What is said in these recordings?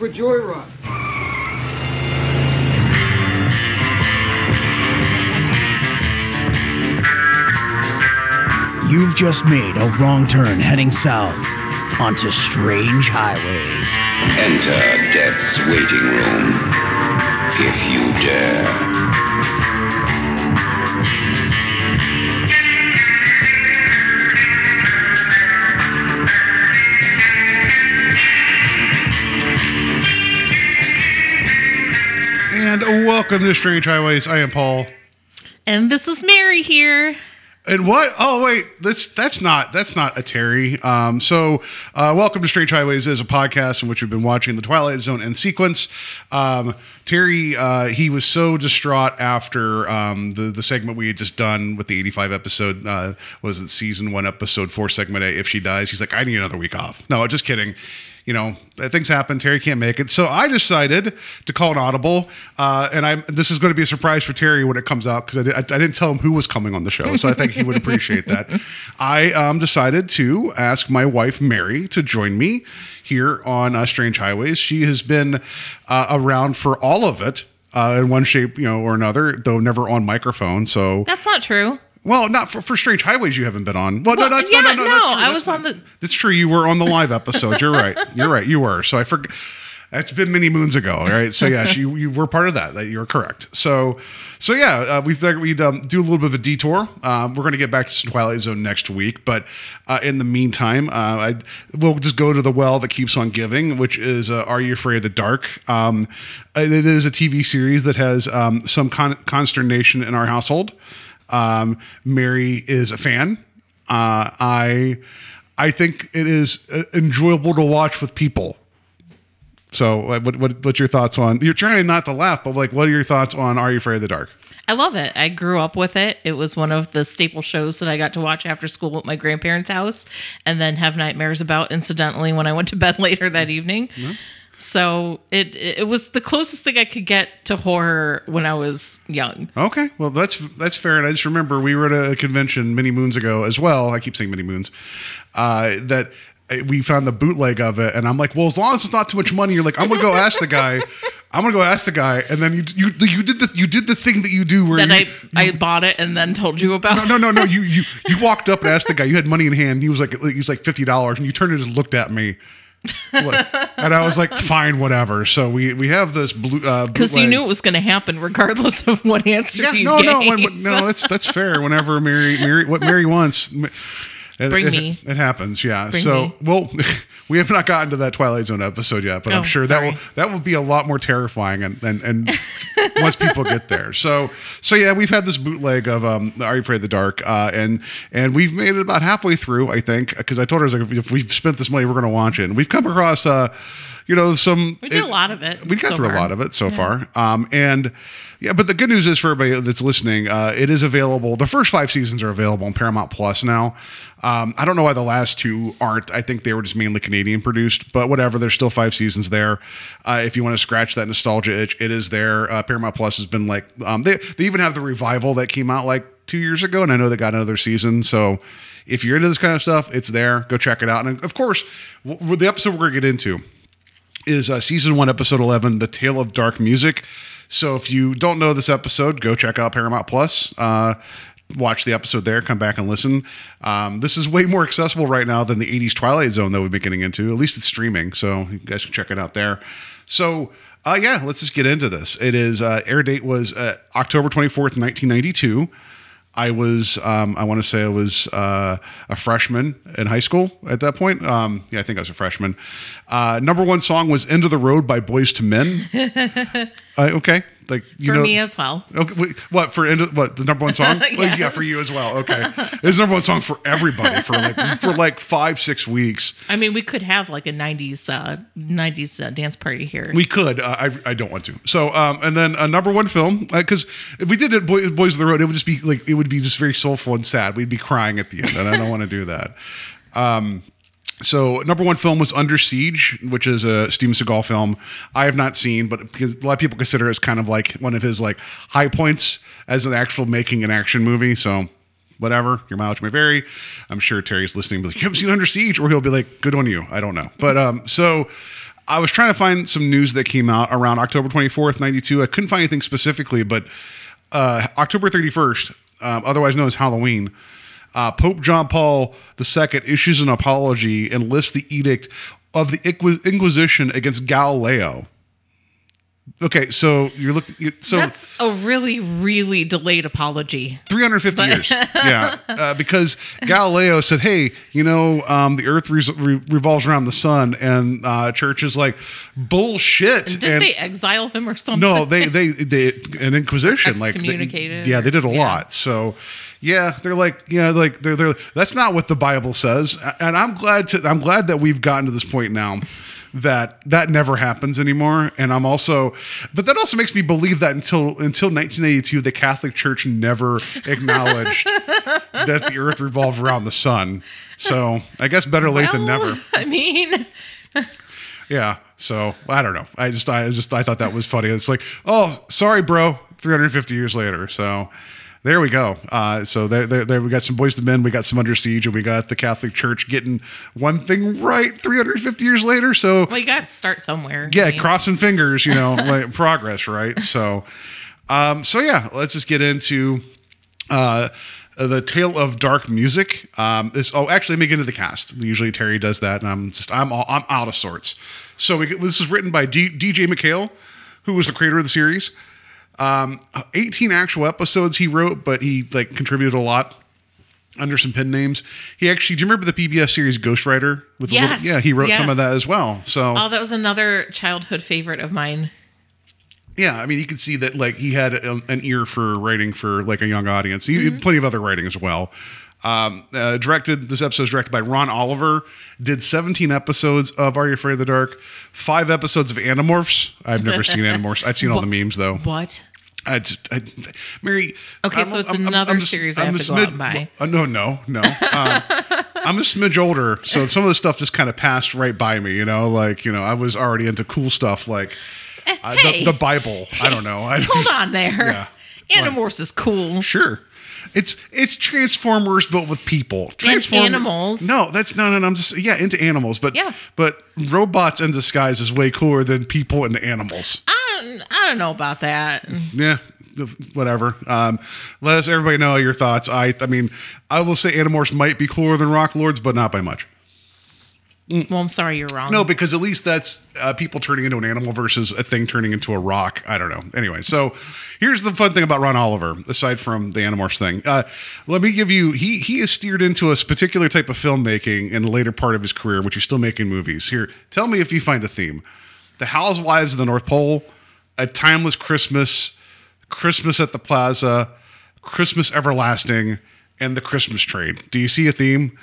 for a joyride. You've just made a wrong turn heading south onto strange highways. Enter death's waiting room, if you dare. And welcome to Strange Highways. I am Paul. And this is Mary here. And what? Oh wait, that's that's not that's not a Terry. Um, so, uh, welcome to Strange Highways is a podcast in which we've been watching the Twilight Zone in sequence. Um, Terry, uh, he was so distraught after um, the the segment we had just done with the eighty five episode. Uh, was it season one, episode four, segment A? If she dies, he's like, I need another week off. No, just kidding you know things happen terry can't make it. So i decided to call an audible uh, and i this is going to be a surprise for terry when it comes out because I, I, I didn't tell him who was coming on the show so i think he would appreciate that. I um, decided to ask my wife mary to join me here on uh, strange highways. She has been uh, around for all of it uh, in one shape you know or another though never on microphone so That's not true. Well, not for, for Strange Highways. You haven't been on. Well, Well, no, that's yeah, no, no, no. no, that's true. I That's was not- on the- That's true. You were on the live episode. You're right. You're right. You were. So I forgot. That's been many moons ago, all right? So yes, you you were part of that. That you're correct. So so yeah, uh, we thought we'd um, do a little bit of a detour. Um, we're going to get back to Twilight Zone next week, but uh, in the meantime, uh, I we'll just go to the well that keeps on giving, which is uh, Are You Afraid of the Dark? Um, it is a TV series that has um, some con- consternation in our household. Um, Mary is a fan. Uh, I I think it is uh, enjoyable to watch with people. So, what, what what's your thoughts on? You're trying not to laugh, but like, what are your thoughts on Are You Afraid of the Dark? I love it. I grew up with it. It was one of the staple shows that I got to watch after school at my grandparents' house and then have nightmares about incidentally when I went to bed later that evening. So it it was the closest thing I could get to horror when I was young. Okay, well that's that's fair. And I just remember we were at a convention many moons ago as well. I keep saying many moons. Uh, that uh, we found the bootleg of it, and I'm like, well, as long as it's not too much money, you're like, I'm gonna go ask the guy. I'm gonna go ask the guy, and then you you you did the you did the thing that you do where Then you, I I bought it and then told you about. No, no, no, no. You you you walked up and asked the guy. You had money in hand. He was like he's like fifty dollars, and you turned and just looked at me. And I was like, fine, whatever. So we we have this blue uh, because you knew it was going to happen regardless of what answer Yeah, you no, no, gave. when, when- no. That's that's fair. Whenever Mary, Mary, what Mary wants, it, Bring it, me. It happens, yeah. Bring so, me. well, we have not gotten to that Twilight Zone episode yet, but I'm Oh, sure sorry. that will that will be a lot more terrifying, and and, and once people get there. So, so yeah, we've had this bootleg of um, Are You Afraid of the Dark, uh, and and we've made it about halfway through, I think, because I told her I like, if, we've spent this money, we're going to watch it, and we've come across, uh, you know, some We did a lot of it We got so through a lot of it so far. Um, and yeah, but the good news is for everybody that's listening, uh, it is available. The first five seasons are available on Paramount Plus now. Um, I don't know why the last two aren't. I think they were just mainly Canadian produced, but whatever. There's still five seasons there. Uh, if you want to scratch that nostalgia itch, it is there. Uh, Paramount Plus has been like um, they they even have the revival that came out like two years ago, and I know they got another season. So if you're into this kind of stuff, it's there. Go check it out. And of course, w- the episode we're to get into is uh, season one, episode 11, The Tale of Dark Music. So if you don't know this episode, go check out Paramount Plus. Uh, watch the episode there, come back and listen. Um, this is way more accessible right now than the 80s Twilight Zone that we've been getting into. At least it's streaming, so you guys can check it out there. So, uh, yeah, let's just get into this. It is, uh, air date was uh, October 24th, 1992. I was, um, I want to say I was uh, a freshman in high school at that point. Um, yeah, I think I was a freshman. Uh, number one song was "End of the Road" by Boyz II Men. uh, okay, like you for know, me as well. Okay, wait, what for? End of, what the number one song? Well, yeah, for you as well. Okay, it was number one song for everybody for like for like five six weeks. I mean, we could have like a '90s uh, '90s uh, dance party here. We could. Uh, I, I don't want to. So, um, and then a number one film because if we did it, Boy, Boys of the Road, it would just be like it would be just very soulful and sad. We'd be crying at the end, and I don't want to do that. Um, so number one film was Under Siege, which is a Steven Seagal film. I have not seen, but because a lot of people consider it as kind of like one of his like high points as an actual making an action movie. So whatever, your mileage may vary. I'm sure Terry's listening, be like, "You haven't seen Under Siege," or he'll be like, "Good on you." I don't know, but um, so I was trying to find some news that came out around October 24th, 92. I couldn't find anything specifically, but uh, October 31st, um, otherwise known as Halloween, uh, Pope John Paul II issues an apology and lifts the edict of the Inquisition against Galileo. Okay, so you're looking. So That's a really, really delayed apology. 350 years. Yeah. Uh, because Galileo said, hey, you know, um, the earth re- re- revolves around the sun. And uh, church is like, bullshit. Did and they exile him or something? no, they, they, they, an inquisition. Like, they- yeah, they did a yeah. lot. So, yeah, they're like, you know, like they're, they're, that's not what the Bible says. And I'm glad to, I'm glad that we've gotten to this point now that that never happens anymore. And I'm also, but that also makes me believe that until, until 1982, the Catholic Church never acknowledged that the earth revolved around the sun. So I guess better late than never. I mean, Yeah. So I don't know. I just I just I thought that was funny. It's like, oh, sorry, bro. 350 years later. So there we go. Uh, so there, there, there we got some Boyz II Men. We got some under siege, and we got the Catholic Church getting one thing right 350 years later. So well, you got to start somewhere. yeah, I mean, crossing fingers, you know, like progress, right? So, um, so yeah, let's just get into uh, the tale of dark music. Um, this oh, actually, let me get into the cast. Usually Terry does that, and I'm just I'm all, I'm out of sorts. So we, this is written by D, DJ MacHale, who was the creator of the series. Um, 18 actual episodes he wrote, but he like contributed a lot under some pen names. He actually, do you remember the PBS series Ghostwriter? With the little- Yes, yeah, he wrote some of that as well. So Oh, that was another childhood favorite of mine. Yeah, I mean, you could see that like he had a, an ear for writing for like a young audience. He Mm-hmm. had plenty of other writing as well. Um, uh, directed this episode is directed by Ron Oliver. Did 17 episodes of Are You Afraid of the Dark? Five episodes of Animorphs. I've never seen Animorphs. I've seen all the memes though. What? I just, I, Mary. Okay, so it's another series I have to go out and buy. Uh, no, no, no. Um, I'm a smidge older, so some of the stuff just kind of passed right by me. You know, like you know, I was already into cool stuff like uh, hey. the, the Bible. I don't know. I Hold on there. Yeah. Animorphs is cool. Sure. It's it's Transformers but with people. Transform- animals. No, that's no, no, no. I'm just yeah into animals, but Yeah. but robots in disguise is way cooler than people and animals. I I don't know about that. Yeah, whatever. Um, let us everybody know your thoughts. I I mean, I will say Animorphs might be cooler than Rock Lords, but not by much. Well, I'm sorry you're wrong. No, because at least that's uh, people turning into an animal versus a thing turning into a rock. I don't know. Anyway, so here's the fun thing about Ron Oliver, aside from the Animorphs thing. Uh, let me give you. He he is steered into a particular type of filmmaking in the later part of his career, which he's still making movies. Here, tell me if you find a theme: The Housewives of the North Pole, A Timeless Christmas, Christmas at the Plaza, Christmas Everlasting, and The Christmas Trade. Do you see a theme?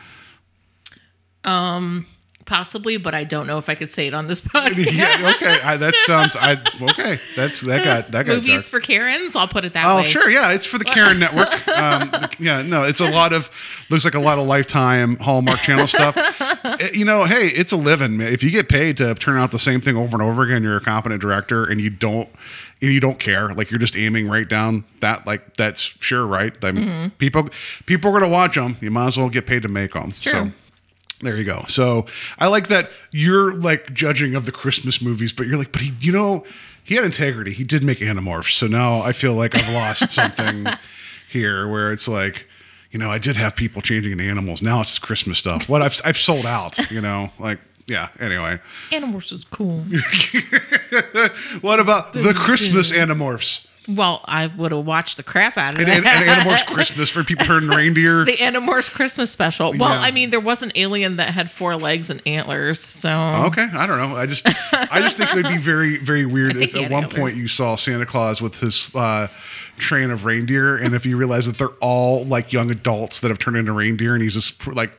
Um, Possibly, but I don't know if I could say it on this podcast. yeah, okay. I, that sounds. I okay. That's that got that got Movies dark. for Karens, I'll put it that Oh way. sure, yeah, it's for the Karen Network. Um, yeah, no, it's a lot of looks like a lot of Lifetime Hallmark Channel stuff. Eh, you know, hey, it's a living. If you get paid to turn out the same thing over and over again, you're a competent director, and you don't, and you don't care. Like you're just aiming right down that. Like that's sure, right? I mean, Mm-hmm. people people are gonna watch them. You might as well get paid to make them. true. So. There you go. So I like that you're like judging of the Christmas movies, but you're like, but he, you know, he had integrity. He did make Animorphs. So now I feel like I've lost something here where it's like, you know, I did have people changing into animals. Now it's Christmas stuff. What I've, I've sold out, you know, like, yeah. Anyway, Animorphs is cool. what about the Christmas Animorphs? Well, I would have watched the crap out of And, that. and, and Animorphs Christmas for people turning reindeer. the Animorphs Christmas special. Well, Yeah. I mean, there was an alien that had four legs and antlers, so Okay, I don't know. I just, I just think it would be very, very weird if at one antlers. point you saw Santa Claus with his uh, train of reindeer, and if you realize that they're all like young adults that have turned into reindeer, and he's just like,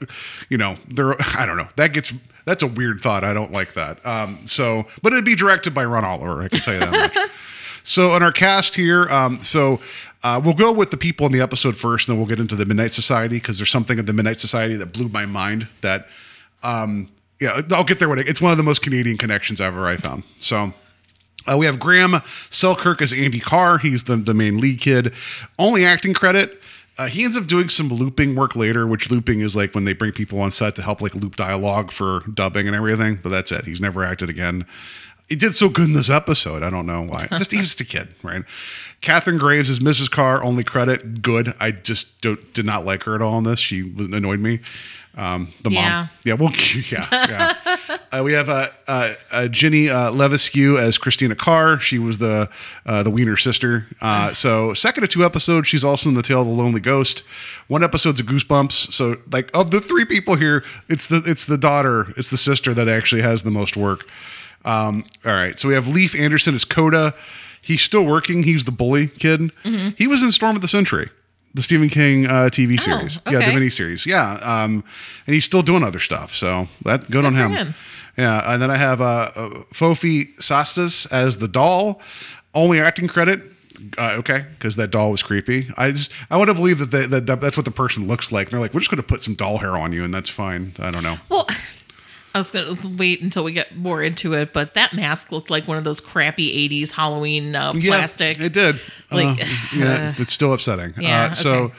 you know, they're, I don't know. That gets, that's a weird thought. I don't like that. Um, so, but it'd be directed by Ron Oliver. I can tell you that much. So in our cast here, um, so uh, we'll go with the people in the episode first, and then we'll get into the Midnight Society because there's something in the Midnight Society that blew my mind. That, um, yeah, I'll get there when it, it's one of the most Canadian connections ever I found. So. Uh, we have Graham Selkirk as Andy Carr. He's the, the main lead kid. Only acting credit Uh, he ends up doing some looping work later, which looping is like when they bring people on set to help like loop dialogue for dubbing and everything. But that's it. He's never acted again. He did so good in this episode. I don't know why. Just he's just a kid, right? Catherine Graves is Mrs. Carr. Only credit good. I just don't, did not like her at all in this. She annoyed me. Um, the Yeah. mom. Yeah. Well, yeah. yeah. uh, we have uh, uh, uh, Ginny uh, Levesque as Christina Carr. She was the uh, the Wiener sister. Uh, so second of two episodes, she's also in the Tale of the Lonely Ghost. One episode's of Goosebumps. So like of the three people here, it's the it's the daughter, it's the sister that actually has the most work. Um, all right. So we have Leaf Anderson as Coda. He's still working. He's the bully kid. He was in Storm of the Century, the Stephen King uh, TV series. Oh, okay. Yeah, the okay. miniseries. Yeah. Um, and he's still doing other stuff. So that good, on for him. him. Yeah. And then I have uh, uh, Fofi Sastas as the doll. Only acting credit. Uh, okay, because that doll was creepy. I just I want to believe that, they, that that that's what the person looks like. And they're like, we're just going to put some doll hair on you, and that's fine. I don't know. Well, I was gonna wait until we get more into it, but that mask looked like one of those crappy '80s Halloween uh, plastic. It did. Like, Uh, yeah, it's still upsetting. Yeah, uh, so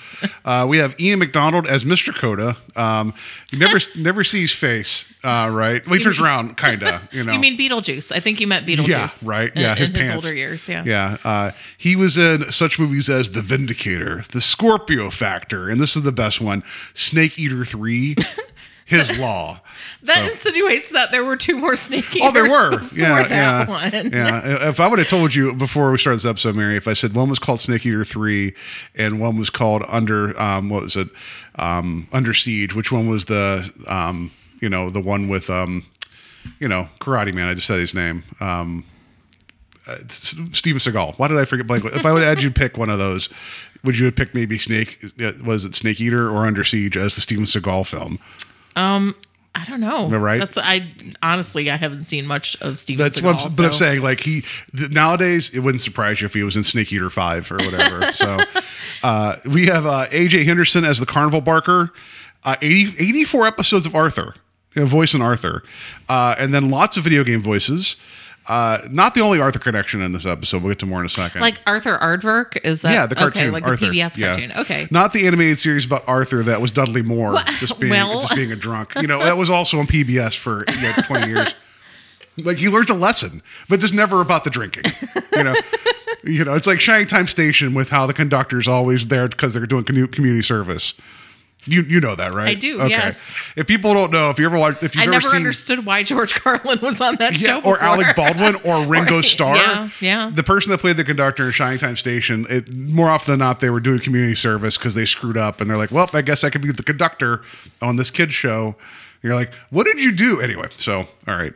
uh, we have Ian McDonald as Mr. Coda. Um, you never never see his face, uh, right? Well, he turns around, kinda. You know. You mean Beetlejuice? I think you meant Beetlejuice. Yeah, right. Yeah, in, his his, pants. older years. Yeah. Yeah, uh, he was in such movies as The Vindicator, The Scorpio Factor, and this is the best one, Snake Eater Three, His Law. That So- insinuates that there were two more snake Oh, there were. Yeah, yeah, one. yeah. If I would have told you before we started this episode, Mary, if I said one was called Snake Eater Three and one was called Under, um, what was it, um, Under Siege? Which one was the, um, you know, the one with, um, you know, Karate Man? I just said his name. Um, uh, Steven Seagal. Why did I forget? Blank? If I would had you pick one of those, would you have picked maybe Snake? uh, Was it Snake Eater or Under Siege as the Steven Seagal film? I don't know. right? That's I honestly I haven't seen much of Steven That's Seagal. what, I'm, but I'm saying like he th- nowadays it wouldn't surprise you if he was in Snake Eater Five or whatever. so uh, we have uh, AJ Henderson as the Carnival Barker, uh, 80, 84 episodes of Arthur, uh, voice in Arthur, uh, and then lots of video game voices. Uh, not the only Arthur connection in this episode. We'll get to more in a second. Like Arthur Aardvark is that? yeah, the cartoon, okay, like Arthur. the PBS Yeah. cartoon. Okay. not the animated series about Arthur that was Dudley Moore just being well- just being a drunk. You know, that was also on PBS for yeah, twenty years. Like he learns a lesson, but it's never about the drinking. You know, you know, it's like Shining Time Station with how the conductor's always there because they're doing commu- community service. You you know that, right? I do, yes. If people don't know, if you ever watch, if you've ever never seen, understood why George Carlin was on that yeah, show. or. Alec Baldwin or Ringo Or- Starr. Yeah, yeah. The person that played the conductor in Shining Time Station, it, more often than not, they were doing community service because they screwed up, and they're like, "Well, I guess I could be the conductor on this kid's show." You're like, "What did you do?" Anyway, so all right.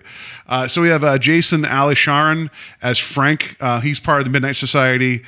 Uh, so we have uh, Jason Alisharan as Frank. Uh, he's part of the Midnight Society.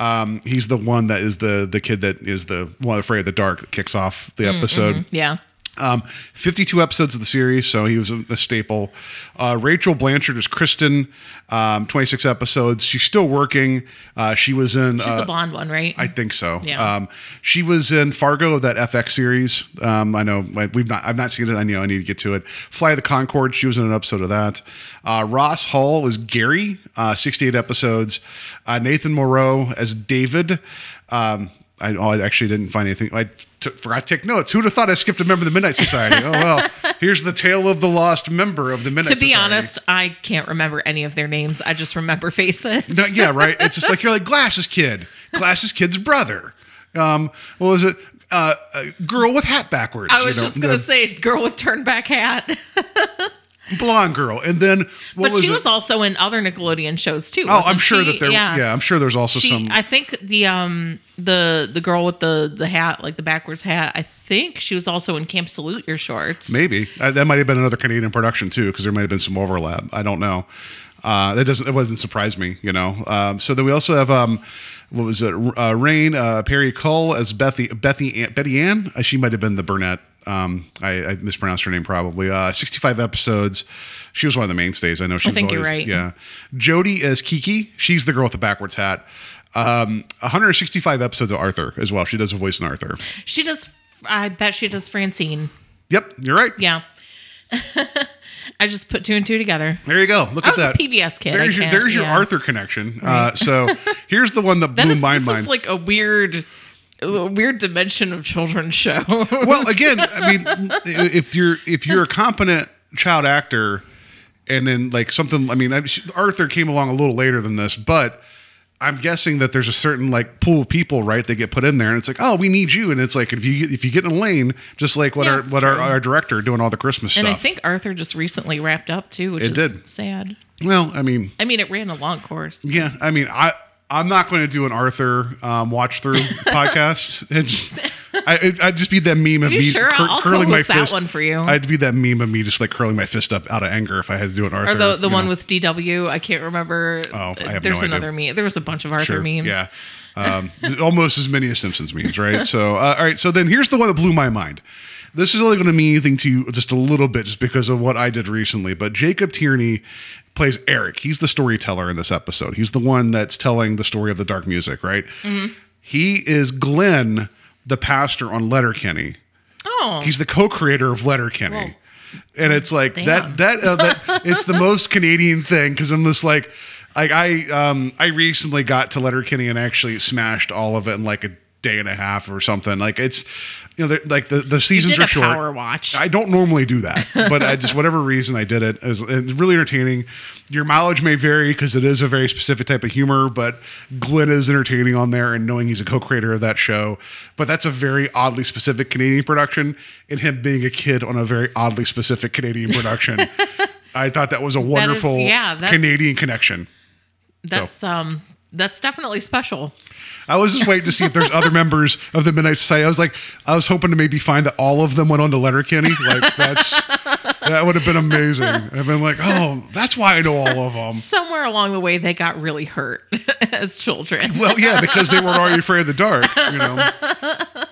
Um, he's the one that is the the kid that is the one afraid of the dark that kicks off the episode. yeah. Um, 52 episodes of the series, so he was a, a staple. Uh, Rachel Blanchard is Kristen, um, 26 episodes. She's still working. Uh, she was in. She's uh, the blonde one, right? I think so. Yeah. Um, she was in Fargo, that FX series. Um, I know we've not. I've not seen it. I know I need to get to it. Fly the Concord. She was in an episode of that. Uh, Ross Hall was Gary. Uh, 68 episodes. Uh, Nathan Moreau as David. Um, I, oh, I actually didn't find anything. I forgot to take notes. Who'd have thought I skipped a member of the Midnight Society? oh well. Here's the tale of the lost member of the Midnight Society. to be Society. honest, I can't remember any of their names. I just remember faces. No, yeah, right. It's just like you're like glasses kid, glasses kid's brother. Um, what was it? Uh, a girl with hat backwards. I was you know, just gonna say girl with turned back hat. blonde girl, and then But was she it? was also in other Nickelodeon shows too. oh, I'm sure she? that there. Yeah. I'm sure there's also She, some. I think the um the the girl with the the hat like the backwards hat. I think she was also in Camp Salute Your Shorts. Maybe uh, that might have been another Canadian production too, because there might have been some overlap. I don't know. Uh, that doesn't. It doesn't surprise me, you know. Um, so then we also have um, what was it? Uh, Raine uh, Pare-Coull as Bethy Bethy Betty Ann. Uh, she might have been the Burnett. Um, I, I mispronounced her name probably. Uh, Sixty-five episodes. She was one of the mainstays. I know. She was think you're right. Yeah. Jody as Kiki. She's the girl with the backwards hat. Um, 165 episodes of Arthur as well. She does a voice in Arthur. She does. I bet she does Francine. Yep, you're right. Yeah. I just put two and two together. There you go. Look I at was a that. PBS kid. There's your there's your yeah. Arthur connection. Uh, so here's the one that blew is, my this mind. is like a weird a weird dimension of children's show. well again i mean if you're if you're a competent child actor and then like something i mean arthur came along a little later than this but i'm guessing that there's a certain like pool of people right they get put in there and it's like oh we need you and it's like if you if you get in a lane just like what Yeah, our what our, our director doing all the christmas and stuff And I think Arthur just recently wrapped up too, which It is did. sad. well i mean I mean, it ran a long course. yeah i mean i i'm not going to do an arthur um, watch through podcast it's I, I'd just be that meme of me sure? cur- I'll curling my fist. one for you. I'd be that meme of me just like curling my fist up out of anger if I had to do an Arthur. Or the the one know. with DW. I can't remember. Oh, I have There's no idea. another meme. There was a bunch of Arthur Sure, memes. Yeah. Um, almost as many as Simpsons memes, right? So, uh, all right. So then here's the one that blew my mind. This is only going to mean anything to you just a little bit, just because of what I did recently. But Jacob Tierney plays Eric. He's the storyteller in this episode. He's the one that's telling the story of the dark music, right? Mm-hmm. He is Glenn, the pastor on Letterkenny. Oh, He's the co-creator of Letterkenny. Whoa. And it's like Damn. that that, uh, that it's the most Canadian thing because I'm just like like I um I recently got to Letterkenny and actually smashed all of it in like a day and a half or something. Like it's you know like the the seasons are short. power watch. I don't normally do that, but I just whatever reason I did it. It was, it's really entertaining. Your mileage may vary because it is a very specific type of humor, but Glenn is entertaining on there, and knowing he's a co-creator of that show. But that's a very oddly specific Canadian production, and him being a kid on a very oddly specific Canadian production. I thought that was a wonderful yeah, that's- Canadian connection. that's um, that's definitely special. I was just waiting to see if there's other members of the Midnight Society. I was like, I was hoping to maybe find that all of them went on to Letterkenny. Like that's that would have been amazing. I've been like, oh, that's why I know all of them. Somewhere along the way, they got really hurt as children. Well, yeah, because they weren't already afraid of the dark, you know.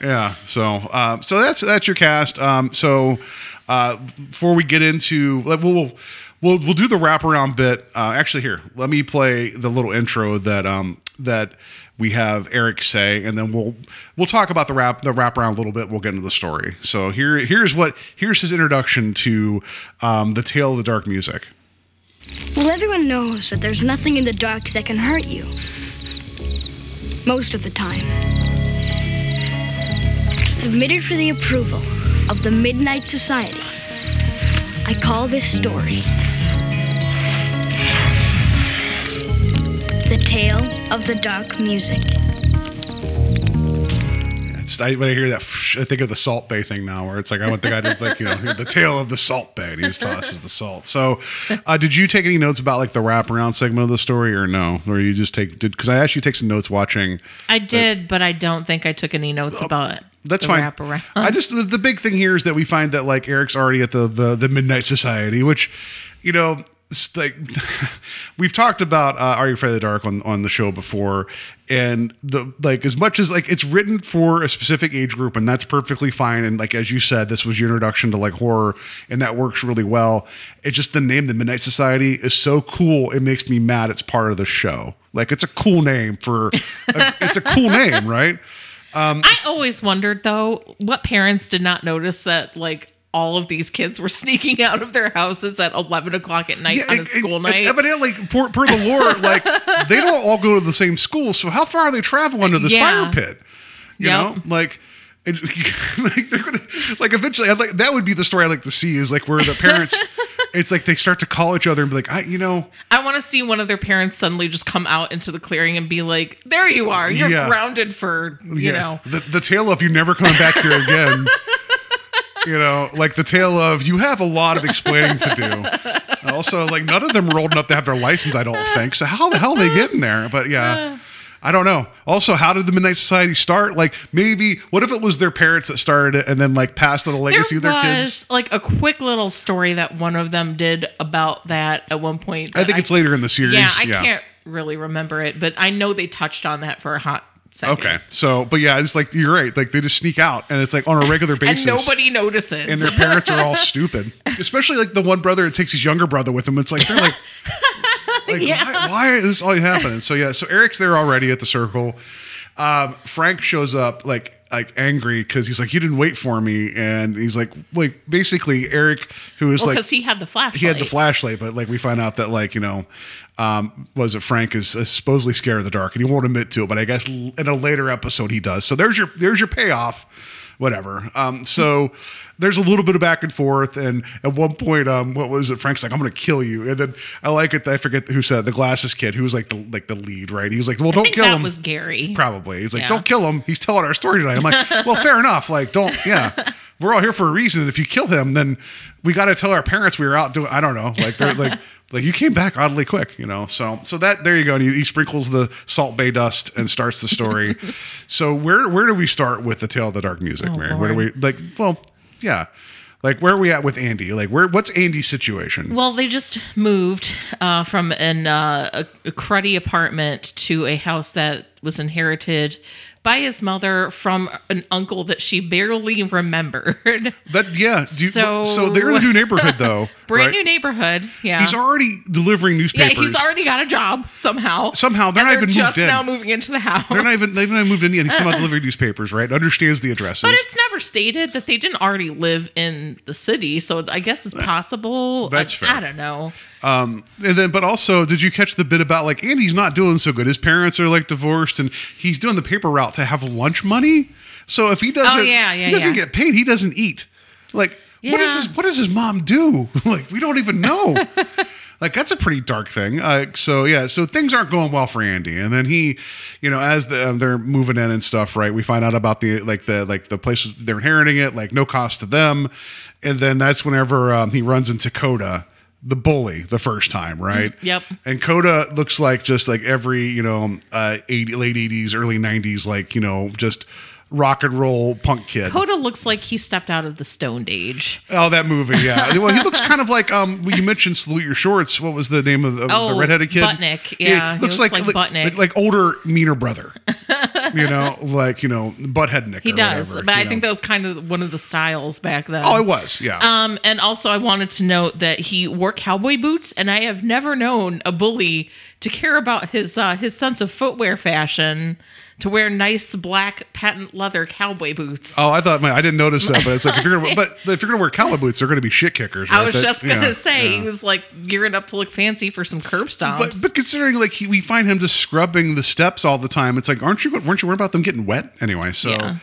Yeah. So, uh, so that's that's your cast. Um, so, uh, before we get into, like, we'll we'll we'll do the wraparound bit. Uh, actually, here, let me play the little intro that um that we have Eric say, and then we'll we'll talk about the wrap the wraparound a little bit. We'll get into the story. So here here's what here's his introduction to um, the tale of the dark music. Well, everyone knows that there's nothing in the dark that can hurt you. Most of the time. Submitted for the approval of the Midnight Society, I call this story The Tale of the Dark Music. It's, I, when I hear that, I think of the Salt Bae thing now, where it's like I want the guy to like you know the tail of the Salt Bae. And he just tosses the salt. So, uh, did you take any notes about like the wraparound segment of the story, or no? Or you just take did because I actually take some notes watching. I did, but I don't think I took any notes about it. That's the fine. Wraparound. I just the, the big thing here is that we find that like Eric's already at the the, the Midnight Society, which you know. Like we've talked about uh, Are You Afraid of the Dark on, on the show before, and the like as much as like it's written for a specific age group, and that's perfectly fine. And like as you said, this was your introduction to like horror, and that works really well. It's just the name, the Midnight Society, is so cool. It makes me mad. It's part of the show. Like it's a cool name for. A, it's a cool name, right? I always wondered though, what parents did not notice that like all of these kids were sneaking out of their houses at eleven o'clock at night on a it- school it- night. Evidently, per, per the lore, like they don't all go to the same school. So how far are they traveling to this Yeah. fire pit? You Yep. know, like it's like they're gonna like eventually. I'd like that would be the story I like to see is like where the parents. it's like they start to call each other and be like, I, you know, I want to see one of their parents suddenly just come out into the clearing and be like, "There you are. You're Yeah. grounded for you yeah, know." the the tale of you never coming back here again. You know, like the tale of you have a lot of explaining to do. And also, like none of them were old enough to have their license. I don't think. So how the hell are they getting there? But yeah. I don't know. Also, how did the Midnight Society start? Like, maybe what if it was their parents that started it and then like passed on the legacy there of their was kids? like a quick little story that one of them did about that at one point. I think it's later in the series. Yeah, I can't really remember it, but I know they touched on that for a hot second. Okay, so but yeah, it's like you're right. Like they just sneak out, and it's like on a regular and basis. nobody notices. and their parents are all stupid. Especially like the one brother that takes his younger brother with him. It's like they're like, like Yeah. why, why is this all happening? So yeah, so Eric's there already at the circle. Um, Frank shows up like like angry because he's like, "You didn't wait for me," and he's like, like basically Eric, who is Well, like because he had the flashlight. he had the flashlight, but like we find out that like you know, um, was it Frank is uh, supposedly scared of the dark and he won't admit to it, but I guess in a later episode he does. So there's your there's your payoff, whatever. Um, so there's a little bit of back and forth, and at one point, um, what was it? Frank's like, "I'm gonna kill you," and then I like it. I forget who said it, the glasses kid, who was like the like the lead, right? He was like, "Well, don't kill that him." was Gary. Probably. He's like, Yeah. don't kill him. He's telling our story tonight. I'm like, well, fair enough. Like, don't, yeah. We're all here for a reason. And if you kill him, then we got to tell our parents we were out doing, I don't know. Like, they're like, like you came back oddly quick, you know? So, so that, there you go. And he, he sprinkles the Salt Bae dust and starts the story. so where, where do we start with the Tale of the Dark music, Mary? Where do we, like, well, yeah. Like, where are we at with Andy? Like, where, what's Andy's situation? Well, they just moved uh, from an uh, a, a cruddy apartment to a house that was inherited by his mother from an uncle that she barely remembered. That, yeah. Do you, so, So- they're in a new neighborhood though. Brand right? new neighborhood. Yeah. He's already delivering newspapers. yeah, he's already got a job somehow. Somehow, they're And not even moved in. now moving into the house. They're not even they've not moved in yet. He's somehow delivering newspapers, right? Understands the addresses. But it's never stated that they didn't already live in the city, so I guess it's possible. That's I, fair. I don't know. Um, and then, but also, did you catch the bit about like Andy's not doing so good? His parents are like divorced, and he's doing the paper route to have lunch money. So if he doesn't, Oh, yeah, yeah, he doesn't yeah. get paid. He doesn't eat. Like, what does his what does his mom do? like, we don't even know. like, that's a pretty dark thing. Uh, so yeah, so things aren't going well for Andy, and then he, you know, as the, um, they're moving in and stuff, right? We find out about the like the like the place they're inheriting it, like no cost to them, and then that's whenever um, he runs into Coda. The bully the first time, right? yep. And Coda looks like just like every, you know, uh 80, late 80s, early 90s, like, you know, just rock and roll punk kid. Coda looks like he stepped out of the Stoned Age. Oh, that movie, yeah. well, he looks kind of like um. You mentioned "Salute Your Shorts." What was the name of the, of the Oh, redheaded kid? Budnick. Yeah, he looks like Budnick. like, like older, meaner brother. you know, like you know, butthead Nick. He does, whatever, but I think that was kind of one of the styles back then. Oh, it was, yeah. Um, and also I wanted to note that he wore cowboy boots, and I have never known a bully to care about his uh, his sense of footwear fashion to wear nice black patent leather cowboy boots. Oh, I thought man, I didn't notice that, but it's like if you're gonna, but if you're gonna wear cowboy boots, they're gonna be shit kickers. I was That- just gonna yeah, say yeah. he was like gearing up to look fancy for some curb stomps. But, but considering like he, we find him just scrubbing the steps all the time, it's like, aren't you? weren't you worried about them getting wet anyway? So, Yeah.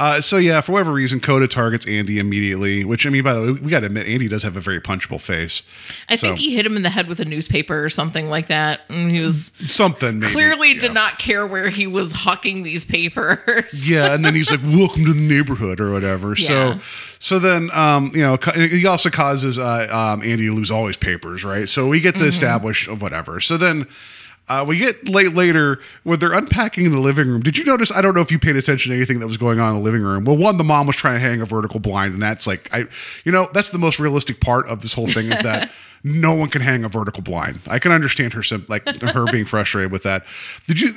Uh, so yeah, for whatever reason, Coda targets Andy immediately. Which I mean, by the way, we got to admit, Andy does have a very punchable face. I so- think he hit him in the head with a newspaper or something like that, and he was Something maybe, clearly yeah. did not care where he was hawking these papers. Yeah, and then he's like, "Welcome to the neighborhood" or whatever. Yeah. So, so then, um, you know, he also causes uh, um, Andy to lose all his papers, right? So we get to establish of whatever. So then. Uh, we get late later when they're unpacking in the living room. Did you notice? I don't know if you paid attention to anything that was going on in the living room. Well, one, the mom was trying to hang a vertical blind, and that's like, I, you know, that's the most realistic part of this whole thing is that no one can hang a vertical blind. I can understand her, sim- like her being frustrated with that. Did you?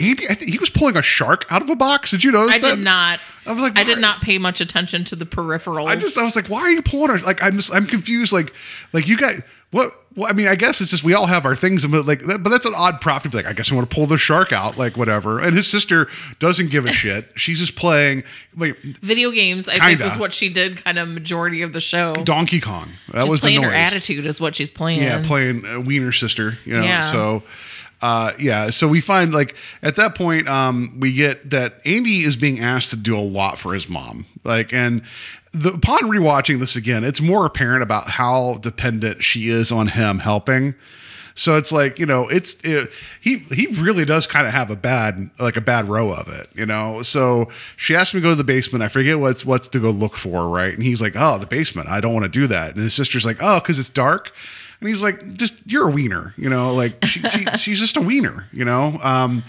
Andy, I think he was pulling a shark out of a box. Did you notice I that? did not. I was like, I did not pay much attention to the peripherals. I just I was like, why are you pulling our like I'm just I'm confused. Like like you got what well, I mean, I guess it's just we all have our things, but like, but that's an odd prop to be like. I guess I want to pull the shark out, like whatever. And his sister doesn't give a shit. She's just playing like video games. I think Kinda. was what she did, kind of majority of the show. Donkey Kong. That She's was the playing noise. her attitude is what she's playing. Yeah, playing uh, Wiener sister. You know, Yeah. so. Uh, yeah, so we find like at that point, um, we get that Andy is being asked to do a lot for his mom. Like, and the, upon rewatching this again, it's more apparent about how dependent she is on him helping. So it's like you know, it's it, he he really does kind of have a bad like a bad row of it, you know. So she asked me to go to the basement. I forget what's what's to go look for, right? And he's like, "Oh, the basement. I don't want to do that." And his sister's like, "Oh, because it's dark." And he's like, "Just you're a wiener, you know. Like she, she she's just a wiener, you know." Um,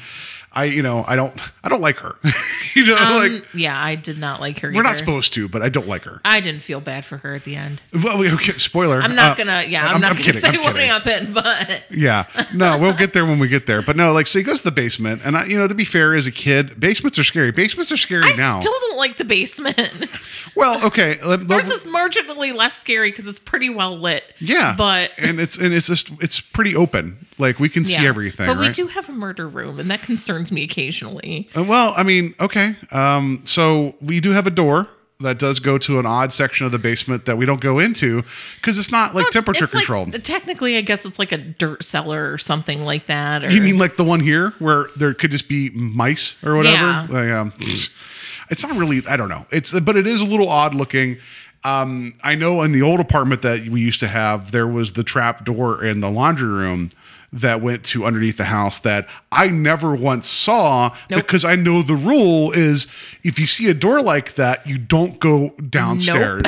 I you know I don't I don't like her, you know. Um, like yeah, I did not like her. we're not supposed to, but I don't like her. I didn't feel bad for her at the end. Well, okay, spoiler. I'm not Uh, gonna. Yeah, I'm, not gonna kidding, say I'm what happened, but Yeah. No, we'll get there when we get there. But no, like, so he goes to the basement. And, I, you know, to be fair, as a kid, basements are scary. Basements are scary I now. I still don't like the basement. well, okay. let- is marginally less scary because it's pretty well lit. yeah. but and it's, and it's just, it's pretty open. Like, we can see everything. But we do have a murder room, and that concerns concerns me occasionally. Uh, Well, I mean, okay. Um, so we do have a door that does go to an odd section of the basement that we don't go into because it's not like Well, it's- temperature it's like- controlled. technically, I guess it's like a dirt cellar or something like that. Or, you mean like the one here where there could just be mice or whatever? Yeah. Like, um, it's not really. I don't know. It's but it is a little odd looking. Um, I know in the old apartment that we used to have, there was the trap door in the laundry room that went to underneath the house that I never once saw Nope. because I know the rule is if you see a door like that, you don't go downstairs.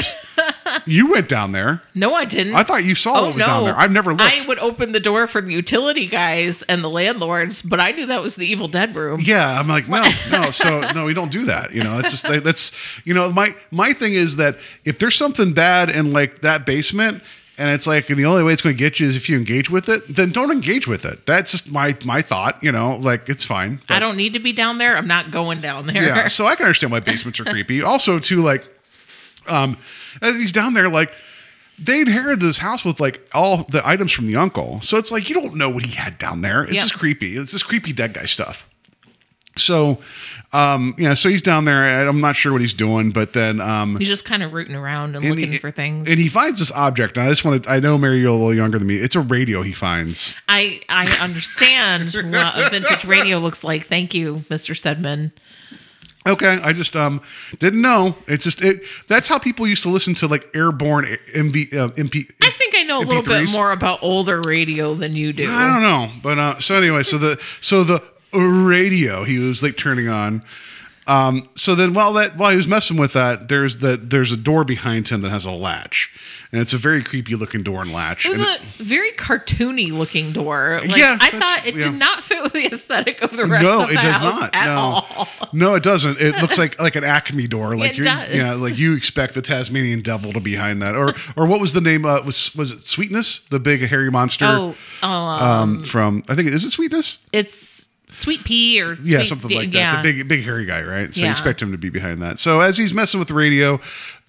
you went down there. no, I didn't. I thought you saw Oh what was no! down there. I've never looked. I would open the door for the utility guys and the landlords, but I knew that was the Evil Dead room. Yeah, I'm like, no, no. So no, we don't do that. You know, it's just that's you know, my my thing is that if there's something bad in like that basement, and it's like and the only way it's going to get you is if you engage with it, then don't engage with it. That's just my my thought. You know, like it's fine. I don't need to be down there. I'm not going down there. Yeah, so I can understand why basements are creepy. Also, too, like, um, as he's down there, like. They inherited this house with like all the items from the uncle. So it's like you don't know what he had down there. It's Yeah. just creepy. It's just creepy dead guy stuff. So um yeah, so he's down there. I'm not sure what he's doing, but then um He's just kind of rooting around and, and looking he- for things. And he finds this object. And I just want to I know Mary, you're a little younger than me. It's a radio he finds. I I understand what a vintage radio looks like. Thank you, Mr. Stedman. Okay, I just um didn't know. It's just it that's how people used to listen to like airborne MV uh, MP I think I know a little bit more about older radio than you do. I don't know, but uh, so anyway, so the so the radio he was like turning on. Um, so then while that while he was messing with that, there's that there's a door behind him that has a latch, and it's a very creepy looking door and latch. It was And a very cartoony looking door. Like, Yeah, I thought it yeah. did not fit with the aesthetic of the rest no, of the it does house not. at no, all. no, it doesn't. It looks like like an Acme door. Like It you, does. yeah, like you expect the Tasmanian devil to be behind that, or or what was the name? Uh, was was it Sweetness, the big hairy monster? Oh, oh, um, um, from I think is it Sweetness? it's sweet pea or yeah, sweet something like that. yeah. The big, big hairy guy, right? So you expect him to be behind that. So as he's messing with the radio,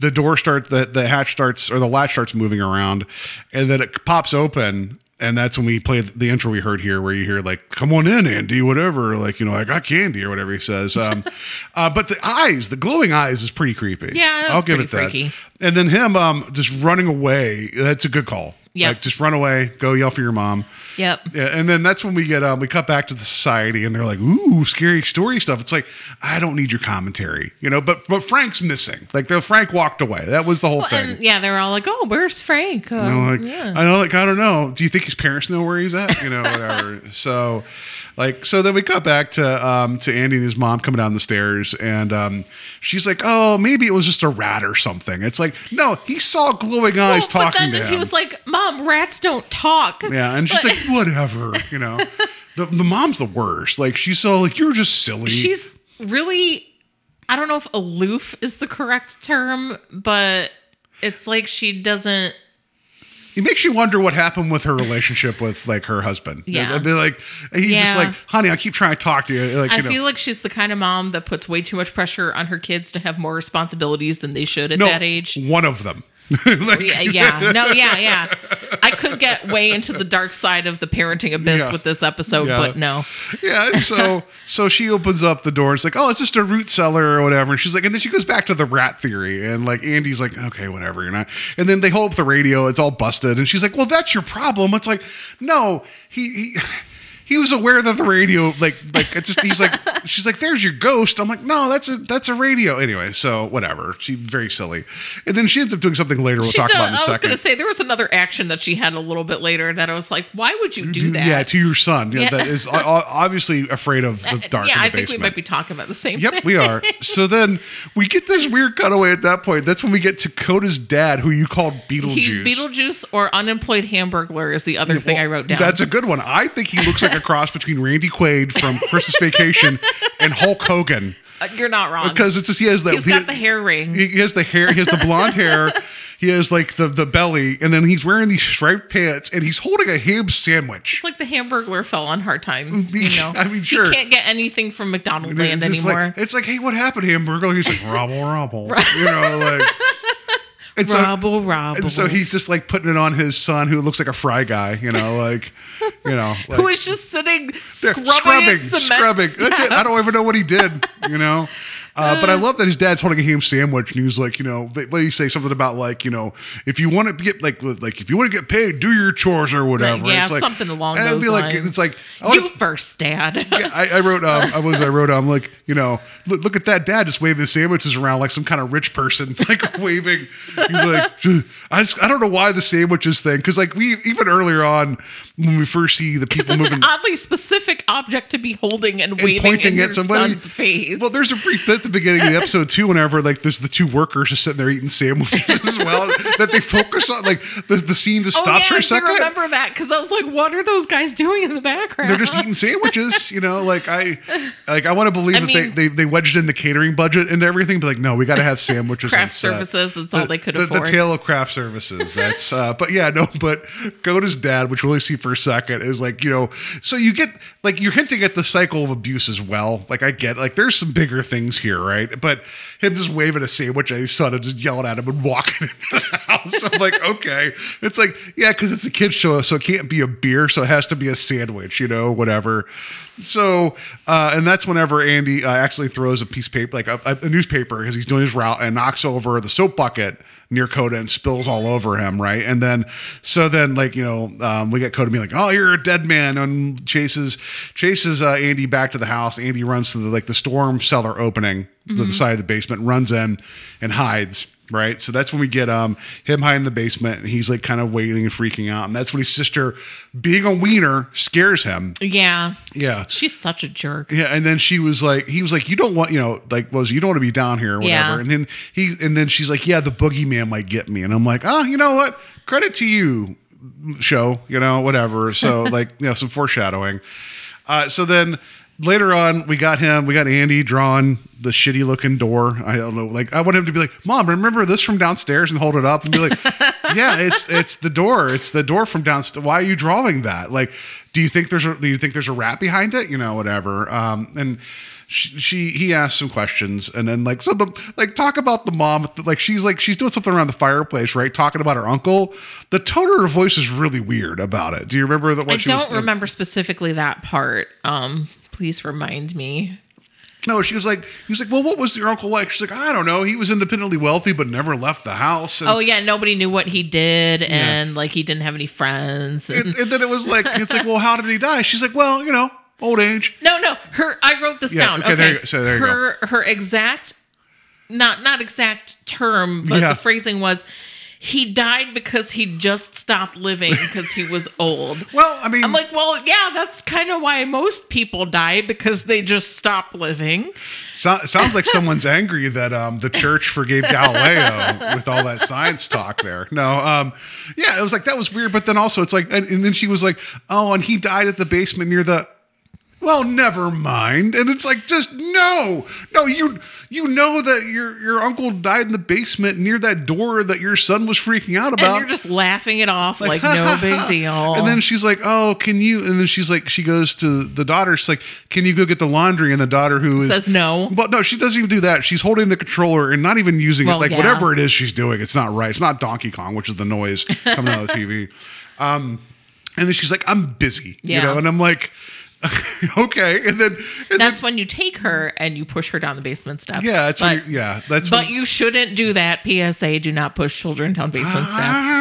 the door starts, the the hatch starts, or the latch starts moving around, and then it pops open. And that's when we play the intro we heard here, where you hear like, "Come on in, Andy," whatever, like you know, I got candy or whatever he says. Um, uh, but the eyes, the glowing eyes, is pretty creepy. Yeah, I'll give it that. freaky. And then him um, just running away. That's a good call. Yeah. like just run away, go yell for your mom. Yep. Yeah, and then that's when we get um we cut back to the society and they're like, ooh, scary story stuff. It's like, I don't need your commentary, you know, but but Frank's missing. Like the Frank walked away. That was the whole thing. And yeah, they're all like, "Oh, where's Frank?" Um, I'm like, yeah. I know, like, I don't know. Do you think his parents know where he's at? You know, whatever. so, like, so then we cut back to um to Andy and his mom coming down the stairs, and um she's like, oh, maybe it was just a rat or something. It's like, no, he saw glowing eyes Well, but talking then to him. he was like, "Mom, rats don't talk." Yeah, and she's But- like, whatever, you know. the the mom's the worst. Like she's so like you're just silly. she's really I don't know if aloof is the correct term, but it's like she doesn't it makes you wonder what happened with her relationship with like her husband. Yeah. I'd be like, he's just like, honey, I keep trying to talk to you. Like, I you know, feel like she's the kind of mom that puts way too much pressure on her kids to have more responsibilities than they should at no, that age. one of them. like, Yeah, yeah. No, yeah, yeah. I could get way into the dark side of the parenting abyss Yeah. with this episode, Yeah. but no. yeah. So so she opens up the door. It's like, oh, it's just a root cellar or whatever. And she's like, and then she goes back to the rat theory. And like Andy's like, okay, whatever, you're not. And then they hold up the radio. It's all busted. And she's like, well, that's your problem. It's like, no, he. he he was aware that the radio, like, like it's just he's like, she's like, "There's your ghost." I'm like, "No, that's a that's a radio." Anyway, so whatever. She's very silly, and then she ends up doing something later. We'll She talk does- about in a I was going to say there was another action that she had a little bit later that I was like, why would you do mm-hmm. that? Yeah, to your son. Yeah, Yeah. that is obviously afraid of the dark yeah, the I think we might be talking about the same Yep, thing. we are. So then we get this weird cutaway at that point. That's when we get to Coda's dad, who you called Beetlejuice. He's Beetlejuice or unemployed hamburglar is the other thing I wrote down. That's a good one. I think he looks like a cross between Randy Quaid from Christmas Vacation and Hulk Hogan. Uh, You're not wrong. Because it's just he has that. He's he, got the hair ring. He has the hair. He has the blonde hair. He has like the the belly, and then he's wearing these striped pants, and he's holding a ham sandwich. It's like the hamburglar fell on hard times. You know, I mean, sure. He can't get anything from McDonald And Land it's anymore. Like, it's like, hey, what happened, hamburger? He's like, robble, robble. You know, like And so, Robble, robble. and so he's just like putting it on his son, who looks like a fry guy. You know, like you know, like, who is just sitting scrubbing, scrubbing, scrubbing. That's it. I don't even know what he did. You know. Uh, but I love that his dad's holding a ham sandwich, and he's like, you know, but he say something about like, you know, if you want to get like, like if you want to get paid, do your chores or whatever. yeah, It's like, something along those be like, lines. it's like, I wanna- You first, Dad. yeah, I, I wrote, um, I was, I wrote, um, like, you know, look, look at that dad just waving his sandwiches around like some kind of rich person, like waving. He's like, I, just, I don't know why the sandwiches thing, because like we even earlier on when we first see the people it's moving. an oddly specific object to be holding and and waving pointing in at your somebody. son's face. Well, there's a brief bit the beginning of the episode too, whenever like there's the two workers just sitting there eating sandwiches as well, that they focus on. Like the, the scene just oh stops yeah, for I a do second. remember that because I was like, "What are those guys doing in the background?" They're just eating sandwiches, you know. Like I, like I want to believe I that mean- they, they they wedged in the catering budget and everything, but like no, we got to have sandwiches. Craft services, that's all they could the, afford. The tale of craft services. That's uh, but yeah, no, but Coda's dad, which we'll only see for a second, is like you know, so you get like you're hinting at the cycle of abuse as well. Like I get like there's some bigger things here, right? But him just waving a sandwich at his son and just yelling at him and walking into the house. I'm like, okay, it's like yeah, because it's a kids show, so it can't be a beer, so it has to be a sandwich, you know, whatever. So, uh, and that's whenever Andy uh, actually throws a piece of paper, like a, a newspaper, because he's doing his route and knocks over the soap bucket near Coda and spills all over him, right? And then, so then, like you know, um, we get Coda being like, "Oh, you're a dead man," and chases chases uh, Andy back to the house. Andy runs to the like the storm cellar opening to the side of the basement, runs in and hides. Right, so that's when we get um him high in the basement, and he's like kind of waiting and freaking out, and that's when his sister, being a wiener, scares him. yeah, Yeah, she's such a jerk. yeah, and then she was like, he was like, you don't want, you know, like was you don't want to be down here or whatever. Yeah. And then he, and then she's like, yeah, the boogeyman might get me, and I'm like, oh, you know what? Credit to you, show, you know, whatever. So like, you know, some foreshadowing. Uh, so then later on, we got him, we got Andy drawing the shitty looking door. I don't know, like I want him to be like, mom, remember this from downstairs, and hold it up and be like, yeah, it's it's the door, it's the door from downstairs. Why are you drawing that? Like, do you think there's a do you think there's a rat behind it? You know, whatever. Um, and she, she he asked some questions, and then like so the like talk about the mom, like she's like she's doing something around the fireplace, right? Talking about her uncle. The tone of her voice is really weird about it. Do you remember that? I don't remember specifically that part. Um, please remind me. No, she was like, he was like, well, what was your uncle like? She's like, I don't know. He was independently wealthy, but never left the house. And, Oh yeah, nobody knew what he did, and like he didn't have any friends. and- and, and then it was like, it's like, well, how did he die? She's like, well, you know, old age. No, no. Her. I wrote this Yeah, down. okay, Okay, there you go. So there you go. her her exact, not not exact term, but Yeah. the phrasing was, he died because he just stopped living because he was old. Well, I mean, I'm like, well, yeah, that's kind of why most people die because they just stop living. so, sounds like someone's angry that um, the church forgave Galileo with all that science talk there. No, um, yeah, it was like that was weird. But then also, it's like, and, and then she was like, oh, and he died at the basement near the. Well, never mind. And it's like, just no, no. You you know that your your uncle died in the basement near that door that your son was freaking out And about. you're just laughing it off like, no big deal. And then she's like, "Oh, can you?" And then she's like, she goes to the daughter. She's like, "Can you go get the laundry?" And the daughter, who is Says no. Well, no, she doesn't even do that. She's holding the controller and not even using Well, it. Like yeah. whatever it is she's doing, it's not right. It's not Donkey Kong, which is the noise coming out of the TV. Um, and then she's like, "I'm busy," you Yeah. know, and I'm like, "Okay." And then, and That's then, when you take her and you push her down the basement steps. yeah, that's but, yeah, that's but when, you shouldn't do that. PSA: Do not push children down basement steps. I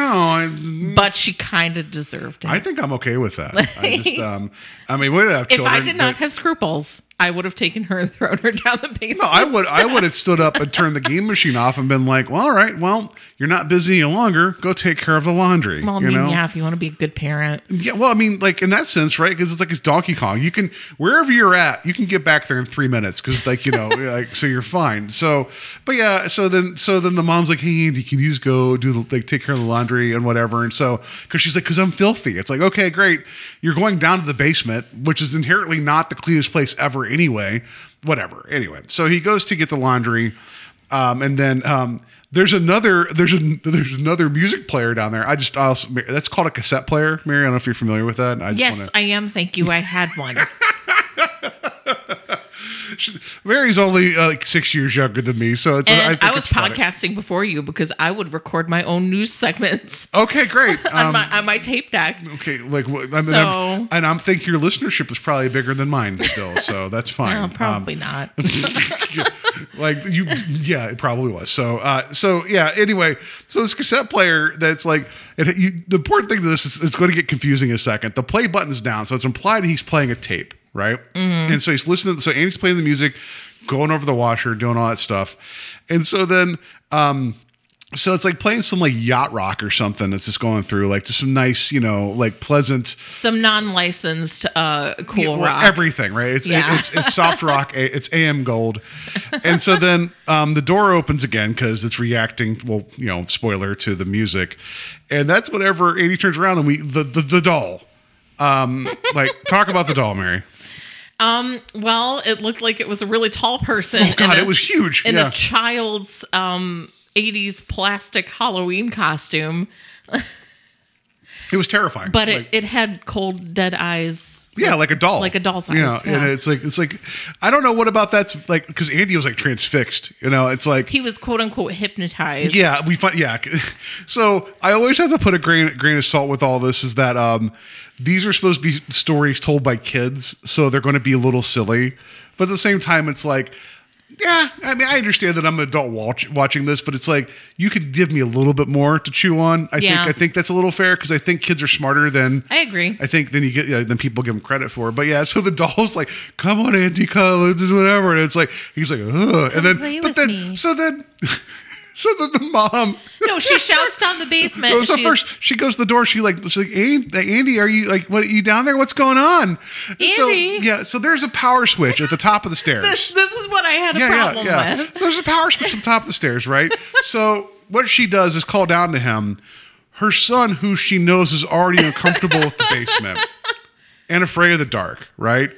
don't know. I, But she kind of deserved it. I think I'm okay with that. I just, um, I mean, we would have if. I did not but- have scruples, I would have taken her and thrown her down the basement. No, I would. I would have stood up and turned the game machine off and been like, "Well, all right. Well, you're not busy any longer. Go take care of the laundry." Well, I you mean, know? yeah, if you want to be a good parent. Yeah, well, I mean, like in that sense, right? Because it's like it's Donkey Kong. You can wherever you're at, you can get back there in three minutes. Because like you know, like so you're fine. So, but yeah, so then so then the mom's like, hey, Andy, can you just go do the like take care of the laundry and whatever? And so because she's like, because I'm filthy. It's like okay, great. You're going down to the basement, which is inherently not the cleanest place ever anyway. Whatever. Anyway, so he goes to get the laundry, um, and then. Um, there's another there's a there's another music player down there. I just I also that's called a cassette player. Mary, I don't know if you're familiar with that. I just Yes, wanna, I am. Thank you. I had one. Mary's only uh, like six years younger than me, so it's. I, And think I, was it's funny. podcasting before you because I would record my own news segments Okay, great. on Um, my on my tape deck. okay, like I mean, So- I'm, and I'm thinking your listenership is probably bigger than mine still, so that's fine. No, Um, probably not. like you yeah it probably was so uh so yeah anyway so this cassette player that's like it, you, the important thing to this is it's going to get confusing in a second the play button's down so it's implied he's playing a tape right and so he's listening so andy's playing the music going over the washer doing all that stuff and so then um so it's like playing some like yacht rock or something that's just going through like just some nice you know like pleasant Some non-licensed uh, cool yeah, well, rock. everything, right? It's Yeah. it's it's soft rock, it's AM gold, and so then um, the door opens again because it's reacting. Well, you know, spoiler to the music, and that's whenever Andy turns around and we the the, the doll. Um, like talk about the doll, Mary. Um, well, it looked like it was a really tall person. Oh God, a- it was huge. in yeah. a child's um 80s plastic Halloween costume, it was terrifying. but it, Like, it had cold dead eyes. yeah, like a doll, like a doll's eyes, Yeah, yeah. and it's like it's like I don't know what about that's like because Andy was like transfixed. You know, it's like He was quote unquote hypnotized. Yeah, we find yeah. So I always have to put a grain grain of salt with all this. Is that um, these are supposed to be stories told by kids, so they're going to be a little silly, but at the same time, it's like. Yeah, I mean, I understand that I'm an adult watch, watching this, but it's like you could give me a little bit more to chew on. I Yeah. think I think that's a little fair because I think kids are smarter than I agree. I think then you get yeah, then people give them credit for. it. But yeah, so the doll's like, "Come on, Andy, come, let's whatever," and it's like he's like, Ugh. and then but then me. so then so then the mom No, she shouts down the basement. goes so first she goes to the door she like she's like "Andy, Andy are you like what are you down there? What's going on? And so Andy. yeah so there's a power switch at the top of the stairs. This, this is what I had a yeah problem yeah yeah. with. so there's a power switch at the top of the stairs right? So what she does is call down to him. Her son who she knows is already uncomfortable with the basement and afraid of the dark right?